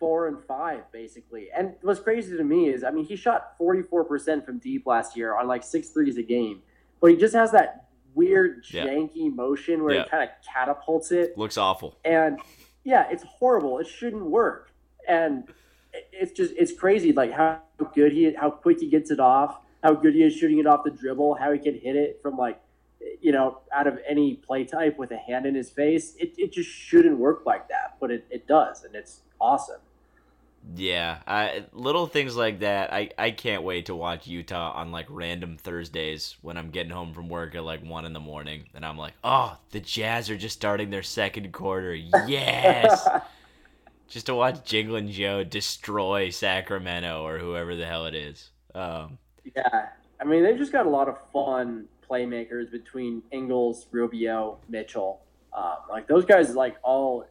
4, and 5, basically. And what's crazy to me is, I mean, he shot 44% from deep last year on like six threes a game, but he just has that weird, janky yeah. motion where yeah. he kind of catapults it. Looks awful. And yeah, it's horrible. It shouldn't work. And it's just, it's crazy, like how good he, how quick he gets it off, how good he is shooting it off the dribble, how he can hit it from like you know, out of any play type with a hand in his face. It, it just shouldn't work like that, but it, it does, and it's awesome. Yeah, I, little things like that. I, I can't wait to watch Utah on like random Thursdays when I'm getting home from work at like one in the morning, and I'm like, oh, the Jazz are just starting their second quarter. Yes, just to watch Jinglin Joe destroy Sacramento or whoever the hell it is. Um, yeah, I mean they've just got a lot of fun playmakers between Ingles, Rubio, Mitchell. Um, like those guys, like all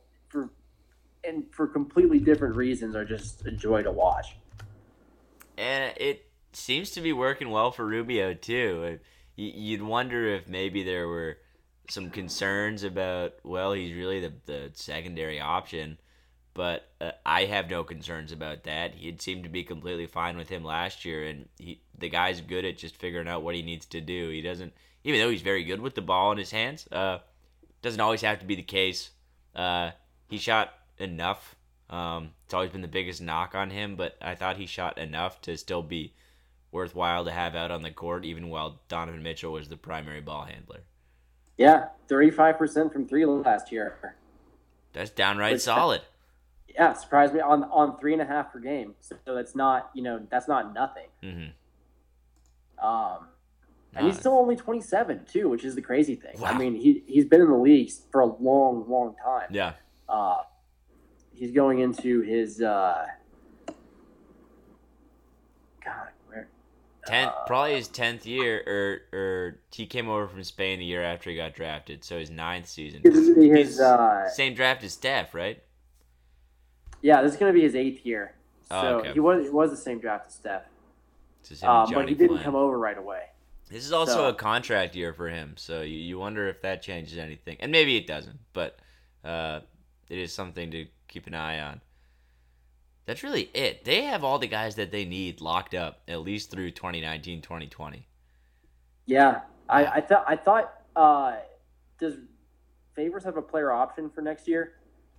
and for completely different reasons, are just a joy to watch. And it seems to be working well for Rubio too. You'd wonder if maybe there were some concerns about well, he's really the the secondary option, but uh, I have no concerns about that. He'd seemed to be completely fine with him last year, and he the guy's good at just figuring out what he needs to do. He doesn't, even though he's very good with the ball in his hands. Uh, doesn't always have to be the case. Uh, he shot enough. Um, it's always been the biggest knock on him, but I thought he shot enough to still be worthwhile to have out on the court, even while Donovan Mitchell was the primary ball handler. Yeah, thirty-five percent from three last year. That's downright Which, solid. Yeah, surprised me on on three and a half per game. So that's not you know that's not nothing. Mm-hmm. Um, and he's still only 27 too, which is the crazy thing. Wow. I mean, he he's been in the league for a long, long time. Yeah. Uh, he's going into his uh, God, where? Tenth, uh, probably his tenth year, or or he came over from Spain the year after he got drafted, so his ninth season. His, uh, same draft as Steph, right? Yeah, this is gonna be his eighth year. Oh, so oh, okay. he was he was the same draft as Steph. Um, but he didn't Flynn. come over right away. This is also so, a contract year for him, so you, you wonder if that changes anything, and maybe it doesn't, but uh, it is something to keep an eye on. That's really it. They have all the guys that they need locked up at least through 2019, 2020. Yeah, I I thought I thought uh, does Favors have a player option for next year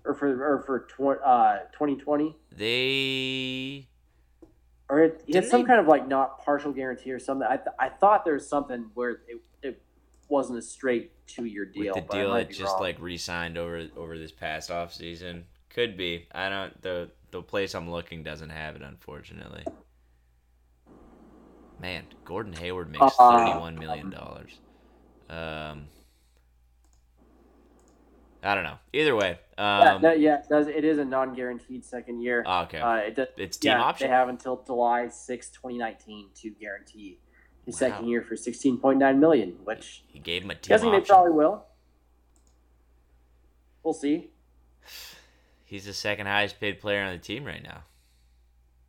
or for or for tw- uh, 2020? They or it, had some they... kind of like not partial guarantee or something. I, th- I thought there was something where it, it wasn't a straight two year deal. With the deal that just wrong. like re-signed over over this past off season could be. I don't the the place I'm looking doesn't have it unfortunately. Man, Gordon Hayward makes uh, thirty one million dollars. Um, I don't know. Either way, um, yeah, no, yeah, it, does, it is a non-guaranteed second year. Okay, uh, it does, it's team yeah, option. They have until July 6, 2019 to guarantee his wow. second year for 16.9 million, which he gave him a team guessing option. they probably will. We'll see. He's the second highest paid player on the team right now.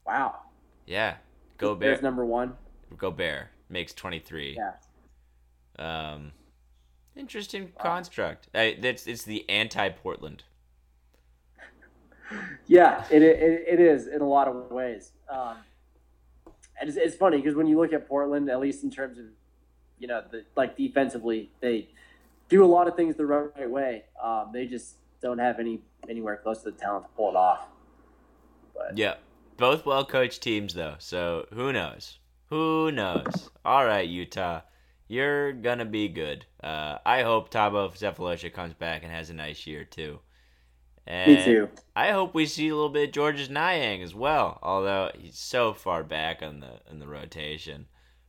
Wow. Yeah, Gobert. There's number one. Gobert makes 23. Yeah. Um Interesting construct. Uh, that's it's the anti-Portland. Yeah, it, it, it is in a lot of ways. Um, and it's, it's funny because when you look at Portland, at least in terms of you know the like defensively, they do a lot of things the right way. Um, they just don't have any anywhere close to the talent to pull it off. But yeah, both well coached teams though. So who knows? Who knows? All right, Utah you're gonna be good. Uh, I hope Thabo Sefolosha comes back and has a nice year too. And Me too. I hope we see a little bit of Georges Niang as well, although he's so far back on the in the rotation.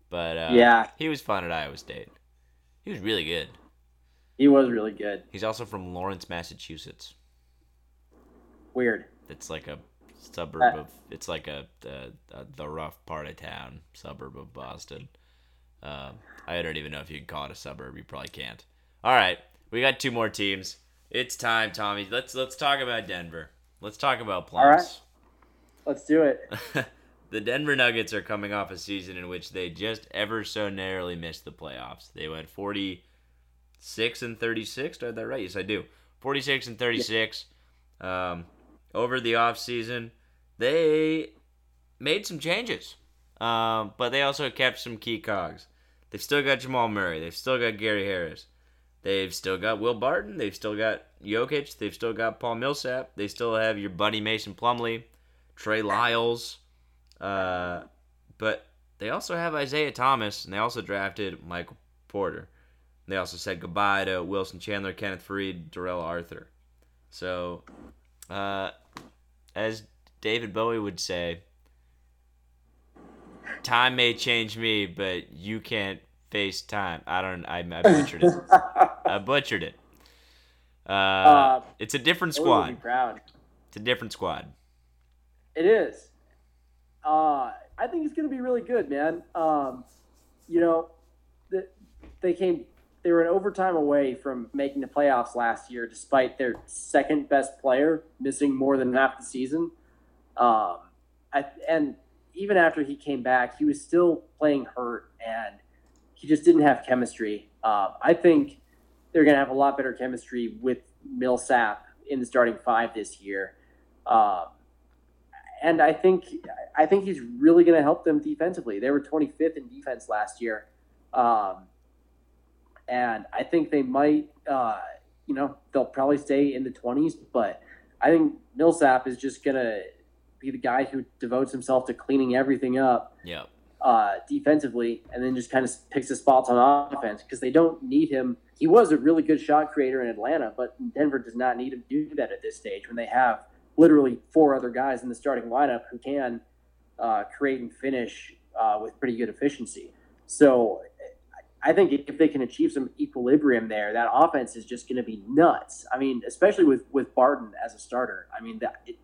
But uh, yeah, he was fun at Iowa State. He was really good. He was really good. He's also from Lawrence, Massachusetts. Weird. It's like a suburb uh, of. It's like a, a, a the rough part of town, suburb of Boston. Um, I don't even know if you can call it a suburb. You probably can't. All right, we got two more teams. It's time, Tommy. Let's let's talk about Denver. Let's talk about plums. All right, let's do it. the Denver Nuggets are coming off a season in which they just ever so narrowly missed the playoffs. They went forty six and thirty six. Did I that right? Yes, I do. Forty six and thirty six. Um, over the off season, they made some changes, um, but they also kept some key cogs. They've still got Jamal Murray. They've still got Gary Harris. They've still got Will Barton. They've still got Jokic. They've still got Paul Millsap. They still have your buddy Mason Plumlee, Trey Lyles. Uh, but they also have Isaiah Thomas, and they also drafted Michael Porter. They also said goodbye to Wilson Chandler, Kenneth Faried, Darrell Arthur. So, uh, as David Bowie would say, "Time may change me, but you can't face time." I don't. I, I butchered it. I butchered it. Uh, uh, it's a different squad. proud. It's a different squad. It is. Uh, I think it's going to be really good, man. Um, you know, the, they came they were an overtime away from making the playoffs last year, despite their second best player missing more than half the season. Um, I, and even after he came back, he was still playing hurt, and he just didn't have chemistry. Uh, I think they're going to have a lot better chemistry with Millsap in the starting five this year. Um, and I think I think he's really going to help them defensively. They were 25th in defense last year. Um, and I think they might, uh, you know, they'll probably stay in the 20s, but I think Millsap is just going to be the guy who devotes himself to cleaning everything up yeah. uh, defensively and then just kind of picks the spots on offense because they don't need him. He was a really good shot creator in Atlanta, but Denver does not need him to do that at this stage when they have literally four other guys in the starting lineup who can uh, create and finish uh, with pretty good efficiency. So I think if they can achieve some equilibrium there, that offense is just going to be nuts. I mean, especially with with Barton as a starter. I mean, that it,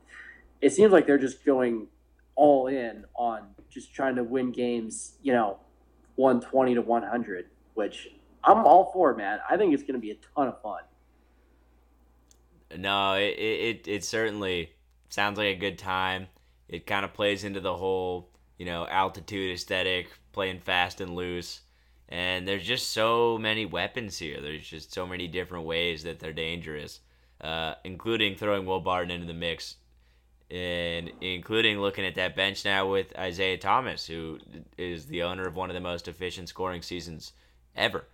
it seems like they're just going all in on just trying to win games. You know, one twenty to one hundred, which I'm all for, man. I think it's going to be a ton of fun. No, it, it it certainly sounds like a good time. It kind of plays into the whole you know altitude aesthetic, playing fast and loose. And there's just so many weapons here. There's just so many different ways that they're dangerous, uh, including throwing Will Barton into the mix, and including looking at that bench now with Isaiah Thomas, who is the owner of one of the most efficient scoring seasons ever.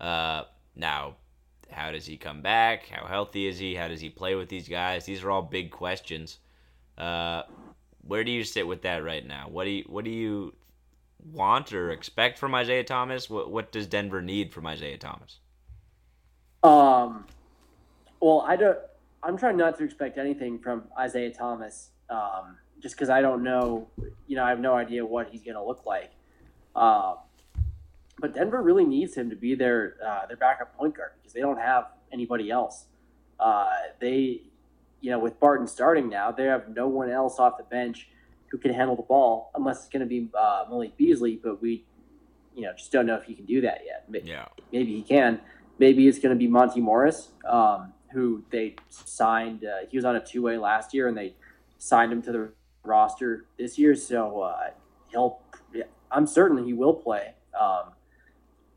Uh, now, how does he come back? How healthy is he? How does he play with these guys? These are all big questions. Uh, where do you sit with that right now? What do you what do you want or expect from Isaiah Thomas? What what does Denver need from Isaiah Thomas? Um, well, I don't. I'm trying not to expect anything from Isaiah Thomas, um, just because I don't know. You know, I have no idea what he's going to look like. Uh, but Denver really needs him to be their uh, their backup point guard because they don't have anybody else. Uh, they, you know, with Barton starting now, they have no one else off the bench who can handle the ball, unless it's going to be uh, Malik Beasley. But we, you know, just don't know if he can do that yet. Yeah. Maybe he can. Maybe it's going to be Monte Morris, um, who they signed. Uh, he was on a two way last year, and they signed him to the roster this year. So uh, he'll. I'm certain he will play. Um,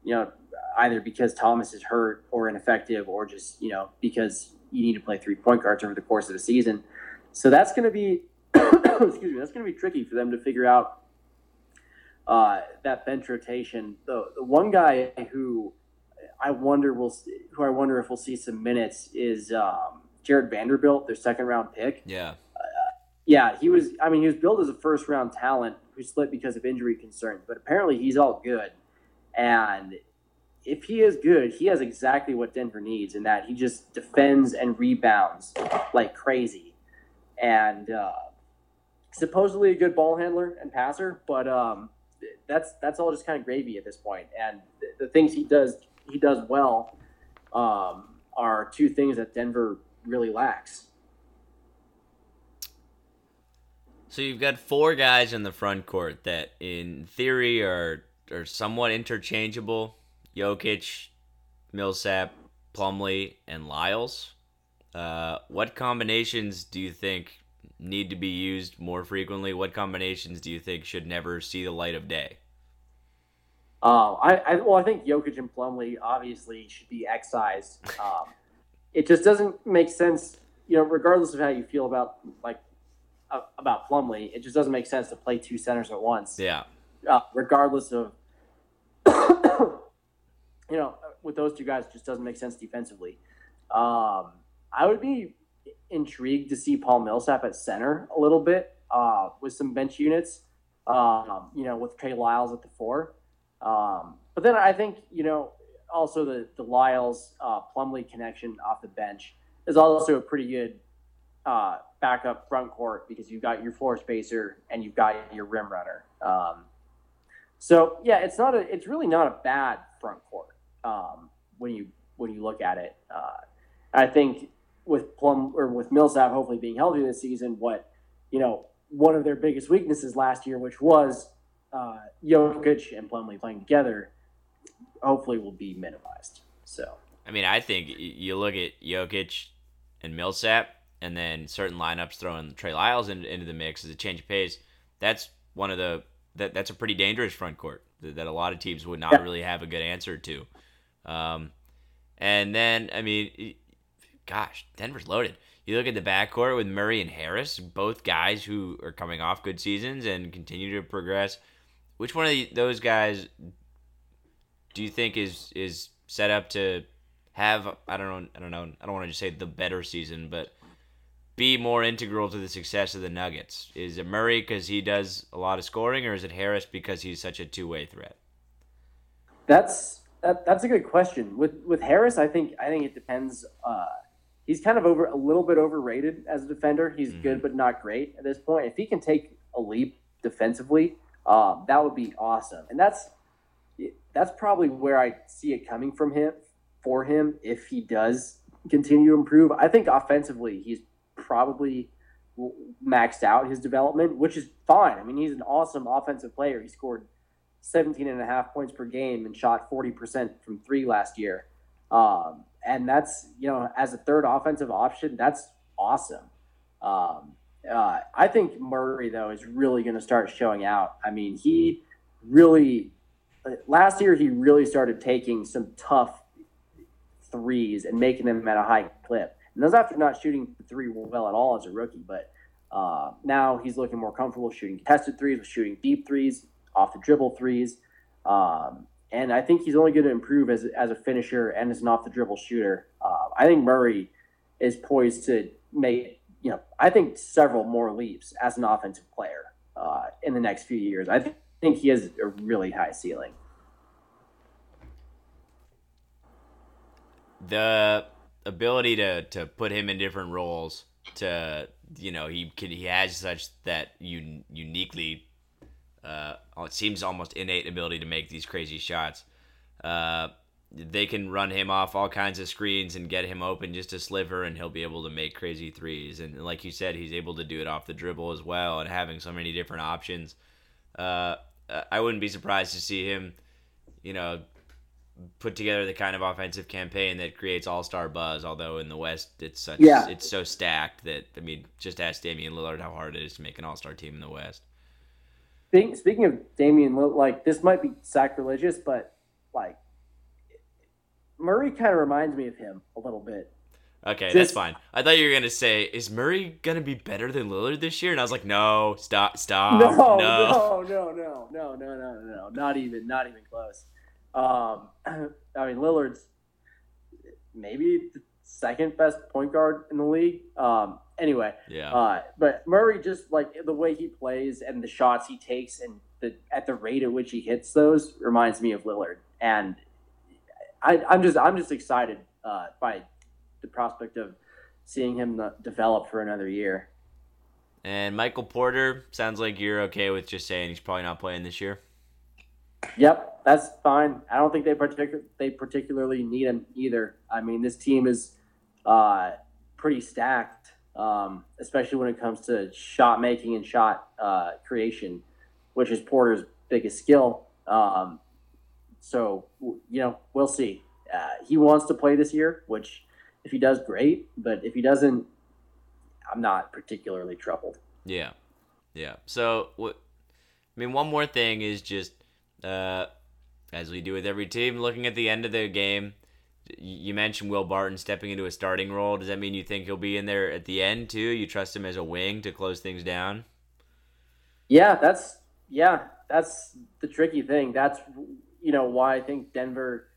you know, either because Thomas is hurt or ineffective, or just you know because you need to play three point guards over the course of the season. So that's going to be excuse me, that's going to be tricky for them to figure out uh, that bench rotation. The, the one guy who I wonder will who I wonder if we'll see some minutes is um, Jarred Vanderbilt, their second round pick. Yeah. Uh, yeah, he was. I mean, he was billed as a first round talent who split because of injury concerns, but apparently he's all good. And if he is good, he has exactly what Denver needs in that he just defends and rebounds like crazy. And uh, supposedly a good ball handler and passer, but um, that's that's all just kind of gravy at this point. And the, the things he does he does well um, are two things that Denver really lacks. So you've got four guys in the front court that, in theory, are are somewhat interchangeable: Jokic, Millsap, Plumlee, and Lyles. Uh, what combinations do you think need to be used more frequently? What combinations do you think should never see the light of day? Uh, I, I well, I think Jokic and Plumlee obviously should be excised. Um, it just doesn't make sense, you know, regardless of how you feel about like uh, about Plumlee, it just doesn't make sense to play two centers at once. Yeah. Uh, regardless of, you know, with those two guys, it just doesn't make sense defensively. Um, I would be intrigued to see Paul Millsap at center a little bit uh, with some bench units. Um, you know, with Trey Lyles at the four. Um, but then I think you know also the the Lyles uh, Plumlee connection off the bench is also a pretty good uh, backup front court because you've got your floor spacer and you've got your rim runner. Um, so yeah, it's not a it's really not a bad front court um, when you when you look at it. Uh, I think with Plum or with Millsap hopefully being healthy this season, what you know one of their biggest weaknesses last year, which was uh, Jokic and Plumlee playing together, hopefully will be minimized. So I mean, I think you look at Jokic and Millsap, and then certain lineups throwing Trey Lyles into, into the mix as a change of pace. That's one of the that that's a pretty dangerous front court that, that a lot of teams would not really have a good answer to. Um, and then I mean, gosh, Denver's loaded. You look at the backcourt with Murray and Harris, both guys who are coming off good seasons and continue to progress. Which one of the, those guys do you think is is set up to have I don't know I don't know I don't want to just say the better season, but be more integral to the success of the Nuggets? Is it Murray because he does a lot of scoring, or is it Harris because he's such a two way threat? That's that, that's a good question. With with Harris, I think I think it depends. Uh, he's kind of over a little bit overrated as a defender. He's mm-hmm. good but not great at this point. If he can take a leap defensively, uh, that would be awesome. And that's that's probably where I see it coming from him for him if he does continue to improve. I think offensively he's probably maxed out his development, which is fine. I mean, he's an awesome offensive player. He scored 17 and a half points per game and shot 40% from three last year. Um, and that's, you know, as a third offensive option, that's awesome. Um, uh, I think Murray, though, is really going to start showing out. I mean, he really, last year, he really started taking some tough threes and making them at a high clip. And those after not shooting three well at all as a rookie, but uh, now he's looking more comfortable shooting contested threes, shooting deep threes, off the dribble threes. Um, and I think he's only going to improve as, as a finisher and as an off the dribble shooter. Uh, I think Murray is poised to make, you know, I think several more leaps as an offensive player uh, in the next few years. I think he has a really high ceiling. The ability to to put him in different roles to you know he can he has such that un, uniquely uh, it seems almost innate ability to make these crazy shots. Uh, they can run him off all kinds of screens and get him open just a sliver, and he'll be able to make crazy threes. And like you said, he's able to do it off the dribble as well, and having so many different options. Uh, I wouldn't be surprised to see him, you know, put together the kind of offensive campaign that creates all star buzz. Although in the West, it's such yeah. it's so stacked that I mean, just ask Damian Lillard how hard it is to make an all star team in the West. Speaking of Damian, like this might be sacrilegious, but like Murray kind of reminds me of him a little bit. Okay, Just, that's fine. I thought you were gonna say, "Is Murray gonna be better than Lillard this year?" And I was like, "No, stop, stop, no, no, no, no, no, no, no, no, no, not even, not even close." Um, I mean, Lillard's maybe the second best point guard in the league. Um, anyway, yeah. Uh, but Murray just like the way he plays and the shots he takes and the at the rate at which he hits those reminds me of Lillard. And I, am just I'm just excited uh, by the prospect of seeing him develop for another year. And Michael Porter sounds like you're okay with just saying he's probably not playing this year. Yep, that's fine. I don't think they particular they particularly need him either. I mean, this team is uh, pretty stacked, um, especially when it comes to shot making and shot uh, creation, which is Porter's biggest skill. Um, so you know, we'll see. Uh, he wants to play this year, which if he does, great. But if he doesn't, I'm not particularly troubled. Yeah, yeah. So what? I mean, one more thing is just uh, as we do with every team, looking at the end of the game. You mentioned Will Barton stepping into a starting role. Does that mean you think he'll be in there at the end too? You trust him as a wing to close things down? Yeah, that's yeah, that's the tricky thing. That's you know why I think Denver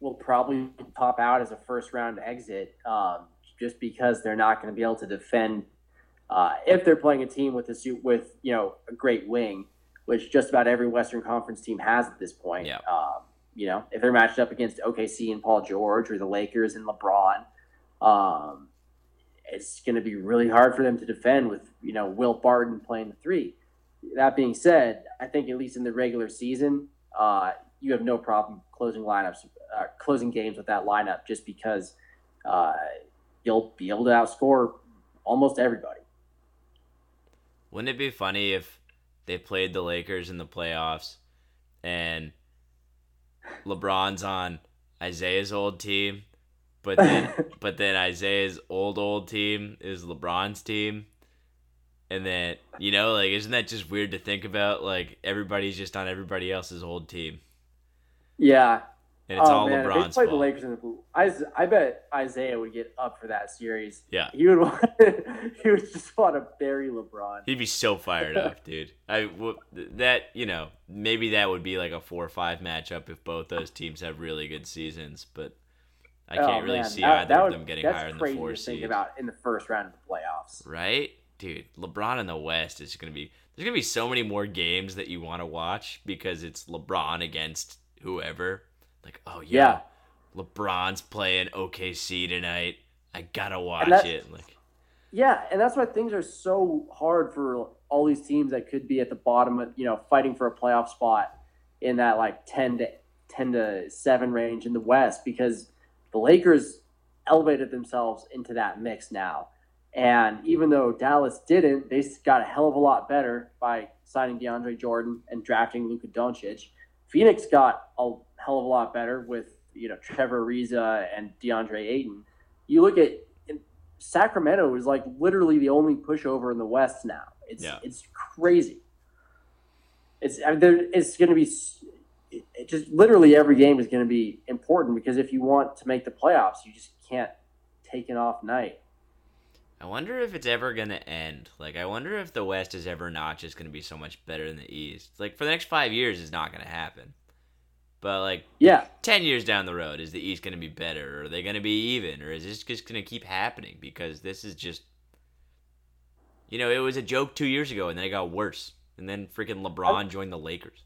will probably pop out as a first round exit, um, just because they're not going to be able to defend uh, if they're playing a team with a suit with you know a great wing which just about every Western Conference team has at this point. Yeah. Um, you know, if they're matched up against OKC and Paul George or the Lakers and LeBron, um, it's going to be really hard for them to defend with you know Will Barton playing the three. That being said, I think at least in the regular season, uh, you have no problem closing lineups, uh, closing games with that lineup, just because uh, you'll be able to outscore almost everybody. Wouldn't it be funny if they played the Lakers in the playoffs and LeBron's on Isaiah's old team, but then but then Isaiah's old old team is LeBron's team. And then, you know, like isn't that just weird to think about? Like everybody's just on everybody else's old team. Yeah, And it's oh, all man, if LeBron's they played fault. the Lakers in the blue. I, I bet Isaiah would get up for that series. Yeah. He would want, he would just want to bury LeBron. He'd be so fired up, dude. I that you know maybe that would be like a four or five matchup if both those teams have really good seasons, but I Oh, can't really man, see that- either that of them getting higher than the four to think seed. about in the first round of the playoffs. Right, dude. LeBron in the West is gonna be. There's gonna be so many more games that you want to watch because it's LeBron against whoever. Like, oh yeah, LeBron's playing OKC tonight. I gotta watch it. Like, Yeah, and that's why things are so hard for all these teams that could be at the bottom of you know fighting for a playoff spot in that like ten to ten to seven range in the West because the Lakers elevated themselves into that mix now. And even though Dallas didn't, they got a hell of a lot better by signing DeAndre Jordan and drafting Luka Doncic. Phoenix got a hell of a lot better with you know Trevor Ariza and DeAndre Ayton. You look at Sacramento is like literally the only pushover in the West now. It's Yeah. it's crazy. It's I mean, there, it's going to be it, it just literally every game is going to be important because if you want to make the playoffs, you just can't take an off night. I wonder if it's ever gonna end. Like, I wonder if the West is ever not just gonna be so much better than the East. Like, for the next five years, it's not gonna happen. But like, Yeah, ten years down the road, is the East gonna be better? Or are they gonna be even? Or is this just gonna keep happening? Because this is just, you know, it was a joke two years ago, and then it got worse. And then freaking LeBron joined the Lakers.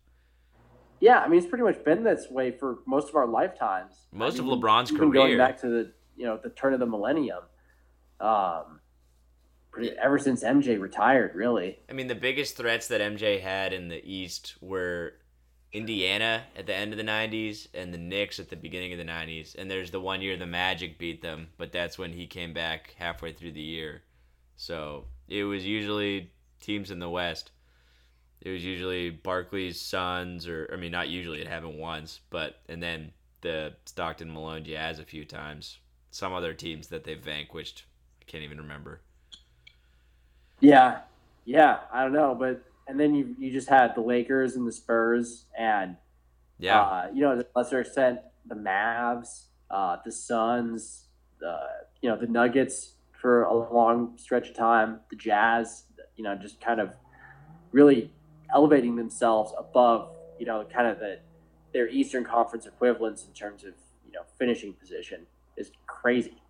yeah. I mean, it's pretty much been this way for most of our lifetimes. Most I of mean, LeBron's even going back to the you know the turn of the millennium, um, pretty, ever since MJ retired, really. I mean, the biggest threats that MJ had in the East were Indiana at the end of the 90s and the Knicks at the beginning of the 90s. And there's the one year the Magic beat them, but that's when he came back halfway through the year. So it was usually teams in the West. It was usually Barkley's Suns, or, I mean, not usually, it happened once, but, and then the Stockton Malone Jazz a few times. Some other teams that they vanquished. I can't even remember. Yeah, yeah. I don't know, but and then you you just had the Lakers and the Spurs, and Yeah. uh, you know, to a lesser extent, the Mavs, uh, the Suns, the you know the Nuggets for a long stretch of time, the Jazz, you know, just kind of really elevating themselves above, you know, kind of the their Eastern Conference equivalents in terms of you know finishing position is crazy.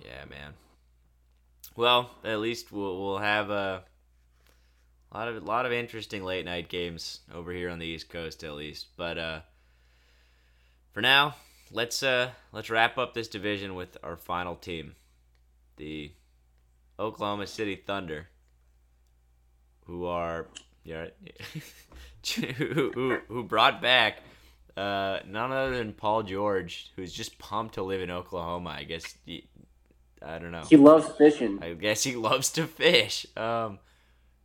Yeah, man. Well, at least we'll we'll have a lot of lot of interesting late night games over here on the East Coast, at least. But uh, for now, let's uh let's wrap up this division with our final team, the Oklahoma City Thunder, who are yeah, who, who who brought back uh, none other than Paul George, who's just pumped to live in Oklahoma. I guess he, I don't know. He loves fishing. I guess he loves to fish. Um,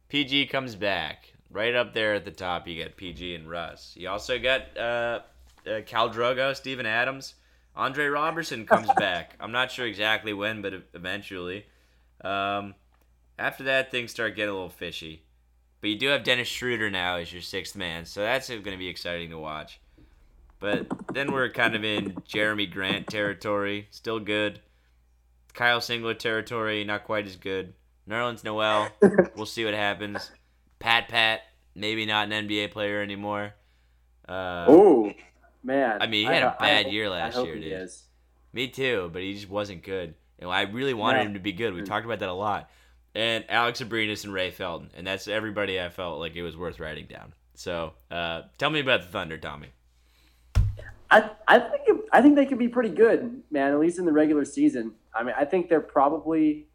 PG comes back right up there at the top. You got PG and Russ. You also got uh, uh, Khal Drogo, Steven Adams, Andre Robertson comes back. I'm not sure exactly when, but eventually. Um, after that, things start getting a little fishy. But you do have Dennis Schroeder now as your sixth man, so that's going to be exciting to watch. But then we're kind of in Jerami Grant territory. Still good. Kyle Singler territory, not quite as good. Nerlens Noel, we'll see what happens. Pat Pat, maybe not an NBA player anymore. Uh, Oh man! I mean, he had a I- I bad hope- year I last year, he dude. is. Me too, but he just wasn't good. And I really wanted No. him to be good. We talked about that a lot. And Alex Abrines and Ray Felton, and that's everybody I felt like it was worth writing down. So, uh, tell me about the Thunder, Tommy. I, I think it, I think they could be pretty good, man. At least in the regular season. I mean, I think they're probably.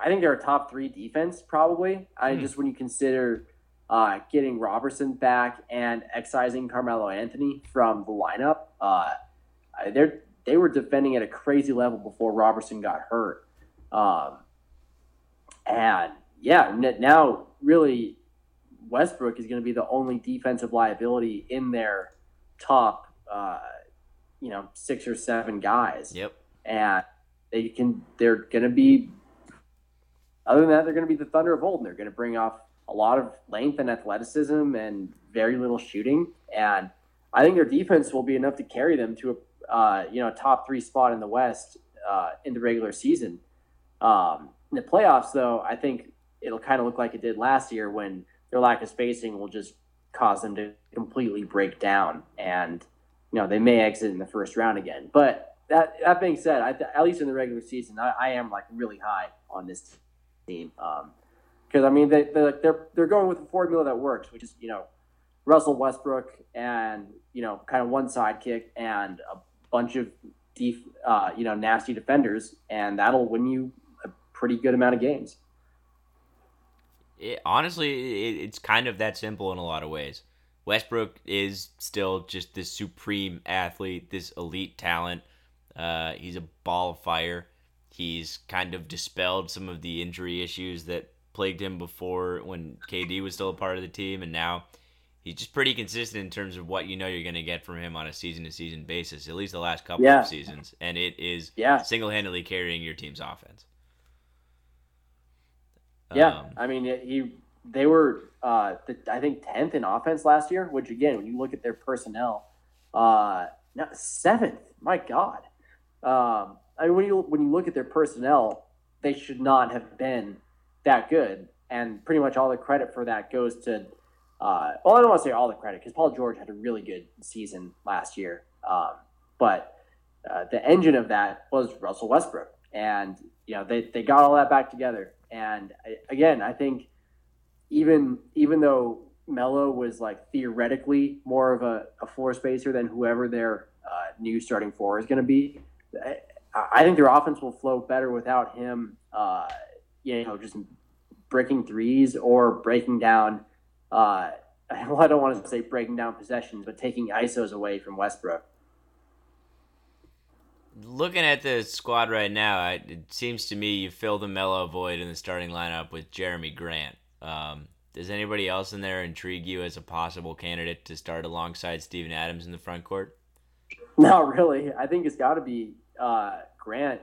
I think they're a top three defense, probably. I Hmm. just when you consider uh, getting Robertson back and excising Carmelo Anthony from the lineup, uh, they they were defending at a crazy level before Robertson got hurt, um, and yeah, now really Westbrook is going to be the only defensive liability in their top, uh, you know, six or seven guys, Yep. and they can they're going to be. Other than that, they're going to be the Thunder of old, and they're going to bring off a lot of length and athleticism and very little shooting. And I think their defense will be enough to carry them to a uh, you know top three spot in the West uh, in the regular season. Um, in the playoffs, though, I think it'll kind of look like it did last year when their lack of spacing will just cause them to completely break down, and you know they may exit in the first round again. But that that being said, I, at least in the regular season, I, I am like really high on this team. Um, because I mean they they're, they're they're going with a formula that works, which is you know Russell Westbrook and you know kind of one sidekick and a bunch of def, uh, you know nasty defenders, and that'll win you a pretty good amount of games. It, honestly, it, it's kind of that simple in a lot of ways. Westbrook is still just this supreme athlete, this elite talent. Uh, he's a ball of fire. He's kind of dispelled some of the injury issues that plagued him before when KD was still a part of the team, and now he's just pretty consistent in terms of what you know you're going to get from him on a season to season basis, at least the last couple Yeah. of seasons, and it is Yeah, single handedly carrying your team's offense. yeah. Um, I mean he they were uh, the, I think tenth in offense last year, which again when you look at their personnel, uh, seventh. My God. Um, I mean, when you when you look at their personnel, they should not have been that good, and pretty much all the credit for that goes to. Uh, well, I don't want to say all the credit because Paul George had a really good season last year, um, but uh, the engine of that was Russell Westbrook, and you know they, they got all that back together. And I, again, I think even even though Melo was like theoretically more of a, a floor spacer than whoever their uh, new starting four is going to be, I, think their offense will flow better without him. Uh, you know, just breaking threes or breaking down. Uh, well, I don't want to say breaking down possessions, but taking ISOs away from Westbrook. Looking at the squad right now, I- it seems to me you fill the Melo void in the starting lineup with Jerami Grant. Um, does anybody else in there intrigue you as a possible candidate to start alongside Steven Adams in the front court? Not really. I think it's got to be uh, Grant.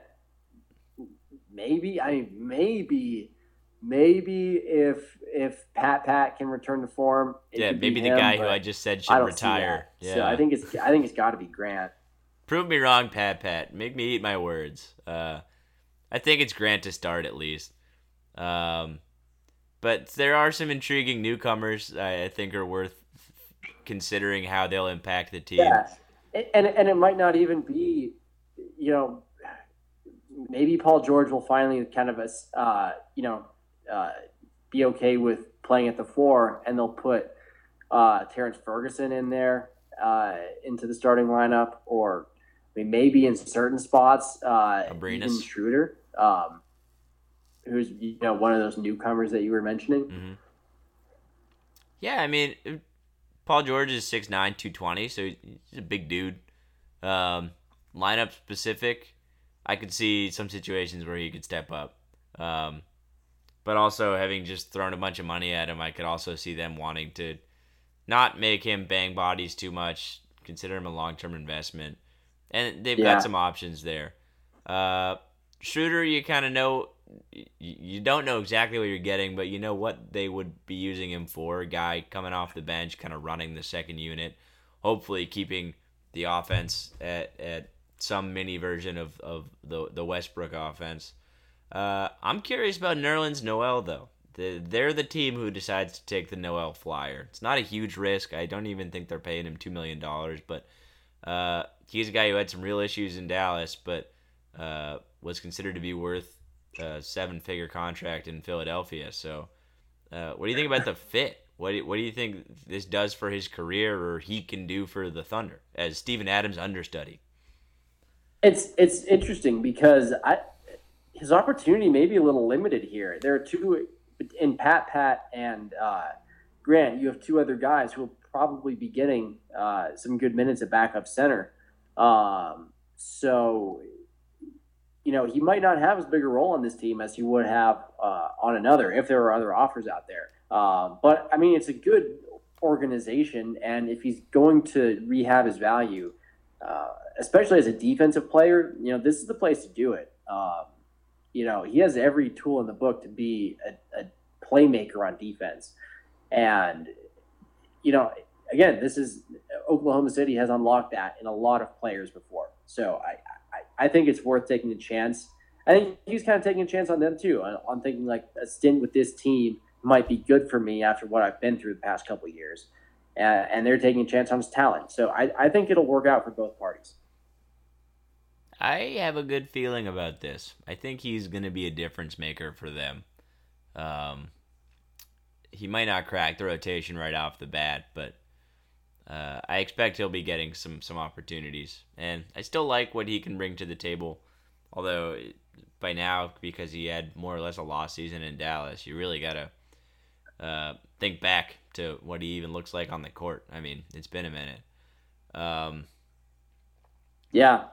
Maybe I mean maybe maybe if if Pat Pat can return to form. it yeah, maybe the him, guy who I just said should retire. Yeah, So I think it's I think it's got to be Grant. prove me wrong, Pat. Pat, make me eat my words. Uh, I think it's Grant to start at least. Um, but there are some intriguing newcomers I I think are worth considering how they'll impact the team. Yeah, and and it might not even be, you know, maybe Paul George will finally kind of uh, you know uh, be okay with playing at the four, and they'll put uh, Terrence Ferguson in there uh, into the starting lineup, or I mean, maybe in certain spots, uh, even Schroeder, um, who's you know one of those newcomers that you were mentioning. hmm Yeah, I mean, Paul George is 6'9", 220, so he's a big dude. Um, lineup specific, I could see some situations where he could step up. Um, but also, having just thrown a bunch of money at him, I could also see them wanting to not make him bang bodies too much, consider him a long term investment. And they've Yeah. got some options there. Uh, Schroeder, you kind of know you don't know exactly what you're getting, but you know what they would be using him for. A guy coming off the bench, kind of running the second unit, hopefully keeping the offense at, at some mini version of, of the, the Westbrook offense. Uh, I'm curious about Nerlens Noel, though. The, they're the team who decides to take the Noel flyer. It's not a huge risk. I don't even think they're paying him $2 million, but uh, he's a guy who had some real issues in Dallas, but uh, was considered to be worth a seven figure contract in Philadelphia. So, uh, what do you think about the fit What do, what do you think this does for his career, or he can do for the Thunder as Steven Adams understudy? It's it's interesting because I his opportunity may be a little limited here. There are two in Pat Pat and uh, Grant. You have two other guys who will probably be getting uh, some good minutes at backup center. Um, so you know he might not have as big a role on this team as he would have uh, on another if there were other offers out there. Uh, but I mean, it's a good organization, and if he's going to rehab his value, uh, especially as a defensive player, you know this is the place to do it. Um, you know he has every tool in the book to be a, a playmaker on defense, and you know again, this is Oklahoma City has unlocked that in a lot of players before. So I, I, I think it's worth taking a chance. I think he's kind of taking a chance on them too, on thinking like a stint with this team might be good for me after what I've been through the past couple years. Uh, and they're taking a chance on his talent. So I, I think it'll work out for both parties. I have a good feeling about this. I think he's going to be a difference maker for them. Um, he might not crack the rotation right off the bat, but uh, I expect he'll be getting some some opportunities, and I still like what he can bring to the table. Although by now, because he had more or less a lost season in Dallas, you really gotta uh, think back to what he even looks like on the court. I mean, it's been a minute. Um, yeah,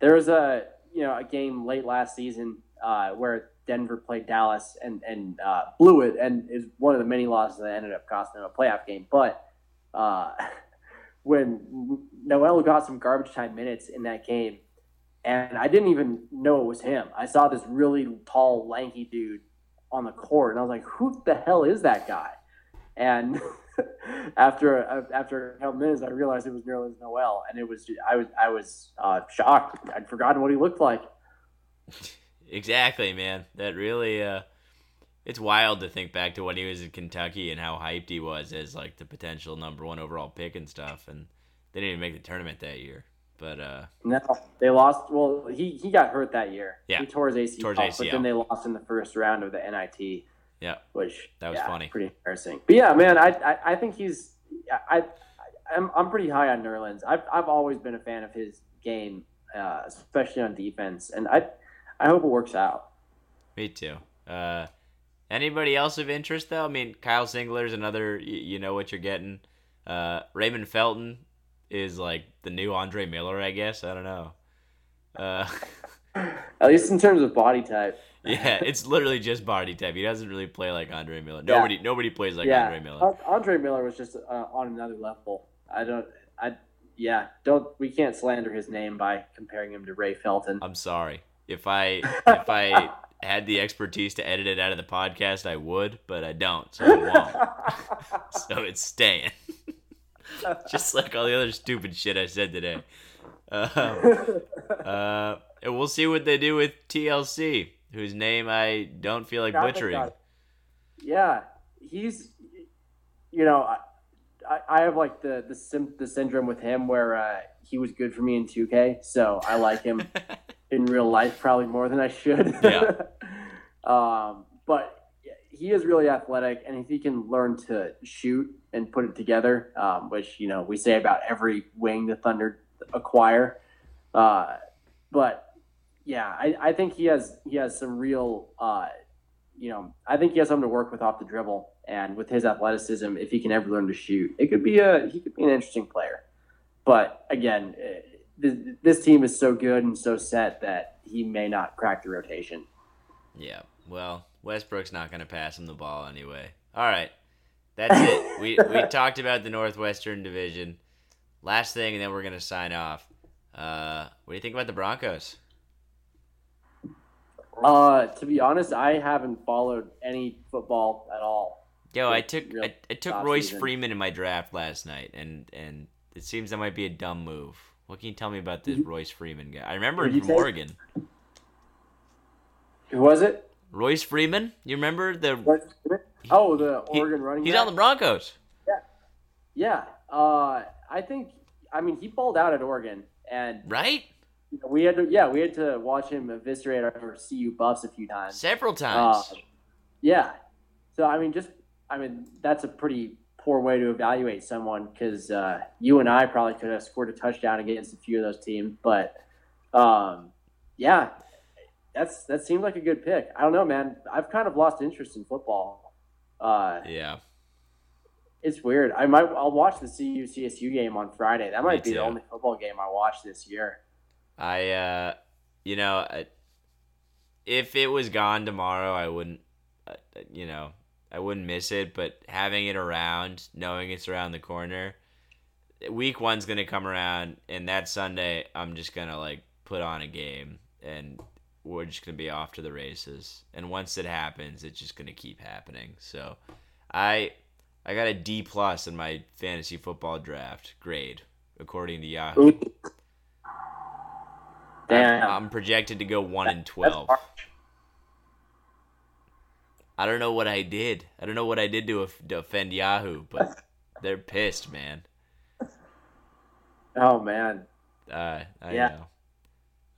there was a you know a game late last season uh, where Denver played Dallas and and uh, blew it, and is one of the many losses that ended up costing them a playoff game. But uh, when Noel got some garbage time minutes in that game, and I didn't even know it was him. I saw this really tall, lanky dude on the court, and I was like, "Who the hell is that guy?" And after after a couple minutes, I realized it was Nerlens Noel, and it was I was I was uh, shocked. I'd forgotten what he looked like. Exactly, man. That really uh, it's wild to think back to when he was in Kentucky and how hyped he was as like the potential number one overall pick and stuff, and they didn't even make the tournament that year. But uh, no, they lost. Well, he, he got hurt that year. Yeah, he tore his ACL, tore his ACL. but then they lost in the first round of the NIT. Yeah, which that was yeah, funny, pretty embarrassing. But yeah, man, I I, I think he's I, I I'm I'm pretty high on Nerlens. I've I've always been a fan of his game, uh, especially on defense, and I I hope it works out. Me too. Uh, Anybody else of interest though? I mean, Kyle Singler's another. You, you know what you're getting. Uh, Raymond Felton is like the new Andre Miller, I guess. I don't know. Uh, At least in terms of body type. yeah, it's literally just body type. He doesn't really play like Andre Miller. Nobody, yeah. nobody plays like yeah. Andre Miller. Andre Miller was just uh, on another level. I don't. I yeah. Don't. We can't slander his name by comparing him to Ray Felton. I'm sorry if I if I had the expertise to edit it out of the podcast, I would, but I don't, so I won't. so it's staying. Just like all the other stupid shit I said today. Um, uh, and we'll see what they do with TLC, whose name I don't feel like butchering. Yeah, he's, you know, I, I have like the the, sim, the syndrome with him where uh, he was good for me in 2K, so I like him in real life probably more than I should. Yeah. um, but he is really athletic, and if he can learn to shoot and put it together, um, which you know we say about every wing the Thunder acquire, uh, but yeah, I, I think he has he has some real. Uh, you know, I think he has something to work with off the dribble, and with his athleticism, if he can ever learn to shoot, it could be a he could be an interesting player. But again, this this team is so good and so set that he may not crack the rotation. Yeah, well, Westbrook's not going to pass him the ball anyway. All right, that's it. we we talked about the Northwestern Division. Last thing, and then we're going to sign off. Uh, what do you think about the Broncos? Uh, to be honest, I haven't followed any football at all. Yo, I took I, I took Royce season. Freeman in my draft last night, and and it seems that might be a dumb move. What can you tell me about this. Royce Freeman guy? I remember him from Oregon. Who was it? Royce Freeman. You remember the? Oh, the Oregon he, running. He's back? on the Broncos. Yeah, yeah. Uh, I think. I mean, he balled out at Oregon, and right. We had to, yeah, we had to watch him eviscerate our CU buffs a few times. Several times. Uh, yeah. So I mean, just I mean, that's a pretty poor way to evaluate someone because uh, you and I probably could have scored a touchdown against a few of those teams. But um, yeah, that's that seemed like a good pick. I don't know, man. I've kind of lost interest in football. Uh, yeah, it's weird. I might I'll watch the CU CSU game on Friday. That might Me be the only football game I watch this year. I uh, you know, I, if it was gone tomorrow, I wouldn't, uh, you know, I wouldn't miss it. But having it around, knowing it's around the corner, week one's gonna come around, and that Sunday, I'm just gonna like put on a game, and we're just gonna be off to the races. And once it happens, it's just gonna keep happening. So, I, I got a D plus in my fantasy football draft grade according to Yahoo. Damn. I'm, I'm projected to go one and twelve. I don't know what I did. I don't know what I did to, to offend Yahoo, but they're pissed, man. Oh man. Uh, I Yeah. know.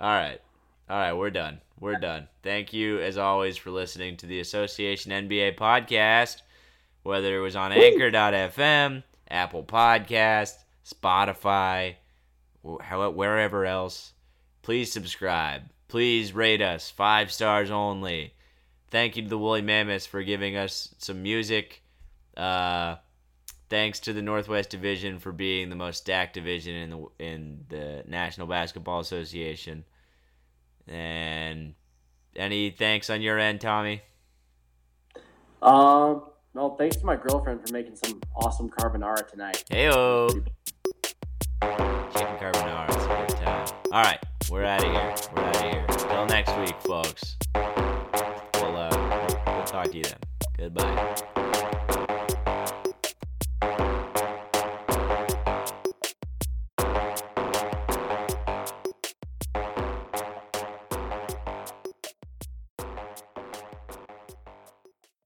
All right, all right, we're done. We're done. Thank you, as always, for listening to the Association NBA podcast. Whether it was on Anchor.fm, Apple Podcast, Spotify, wherever else, please subscribe. Please rate us five stars only. Thank you to the Woolly Mammoths for giving us some music. Uh, thanks to the Northwest Division for being the most stacked division in the in the National Basketball Association. And any thanks on your end, Tommy? Um. Well, thanks to my girlfriend for making some awesome carbonara tonight. Heyo, chicken carbonara. It's a good time. All right, we're out of here. We're out of here. Till next week, folks. We'll uh, we'll talk to you then. Goodbye.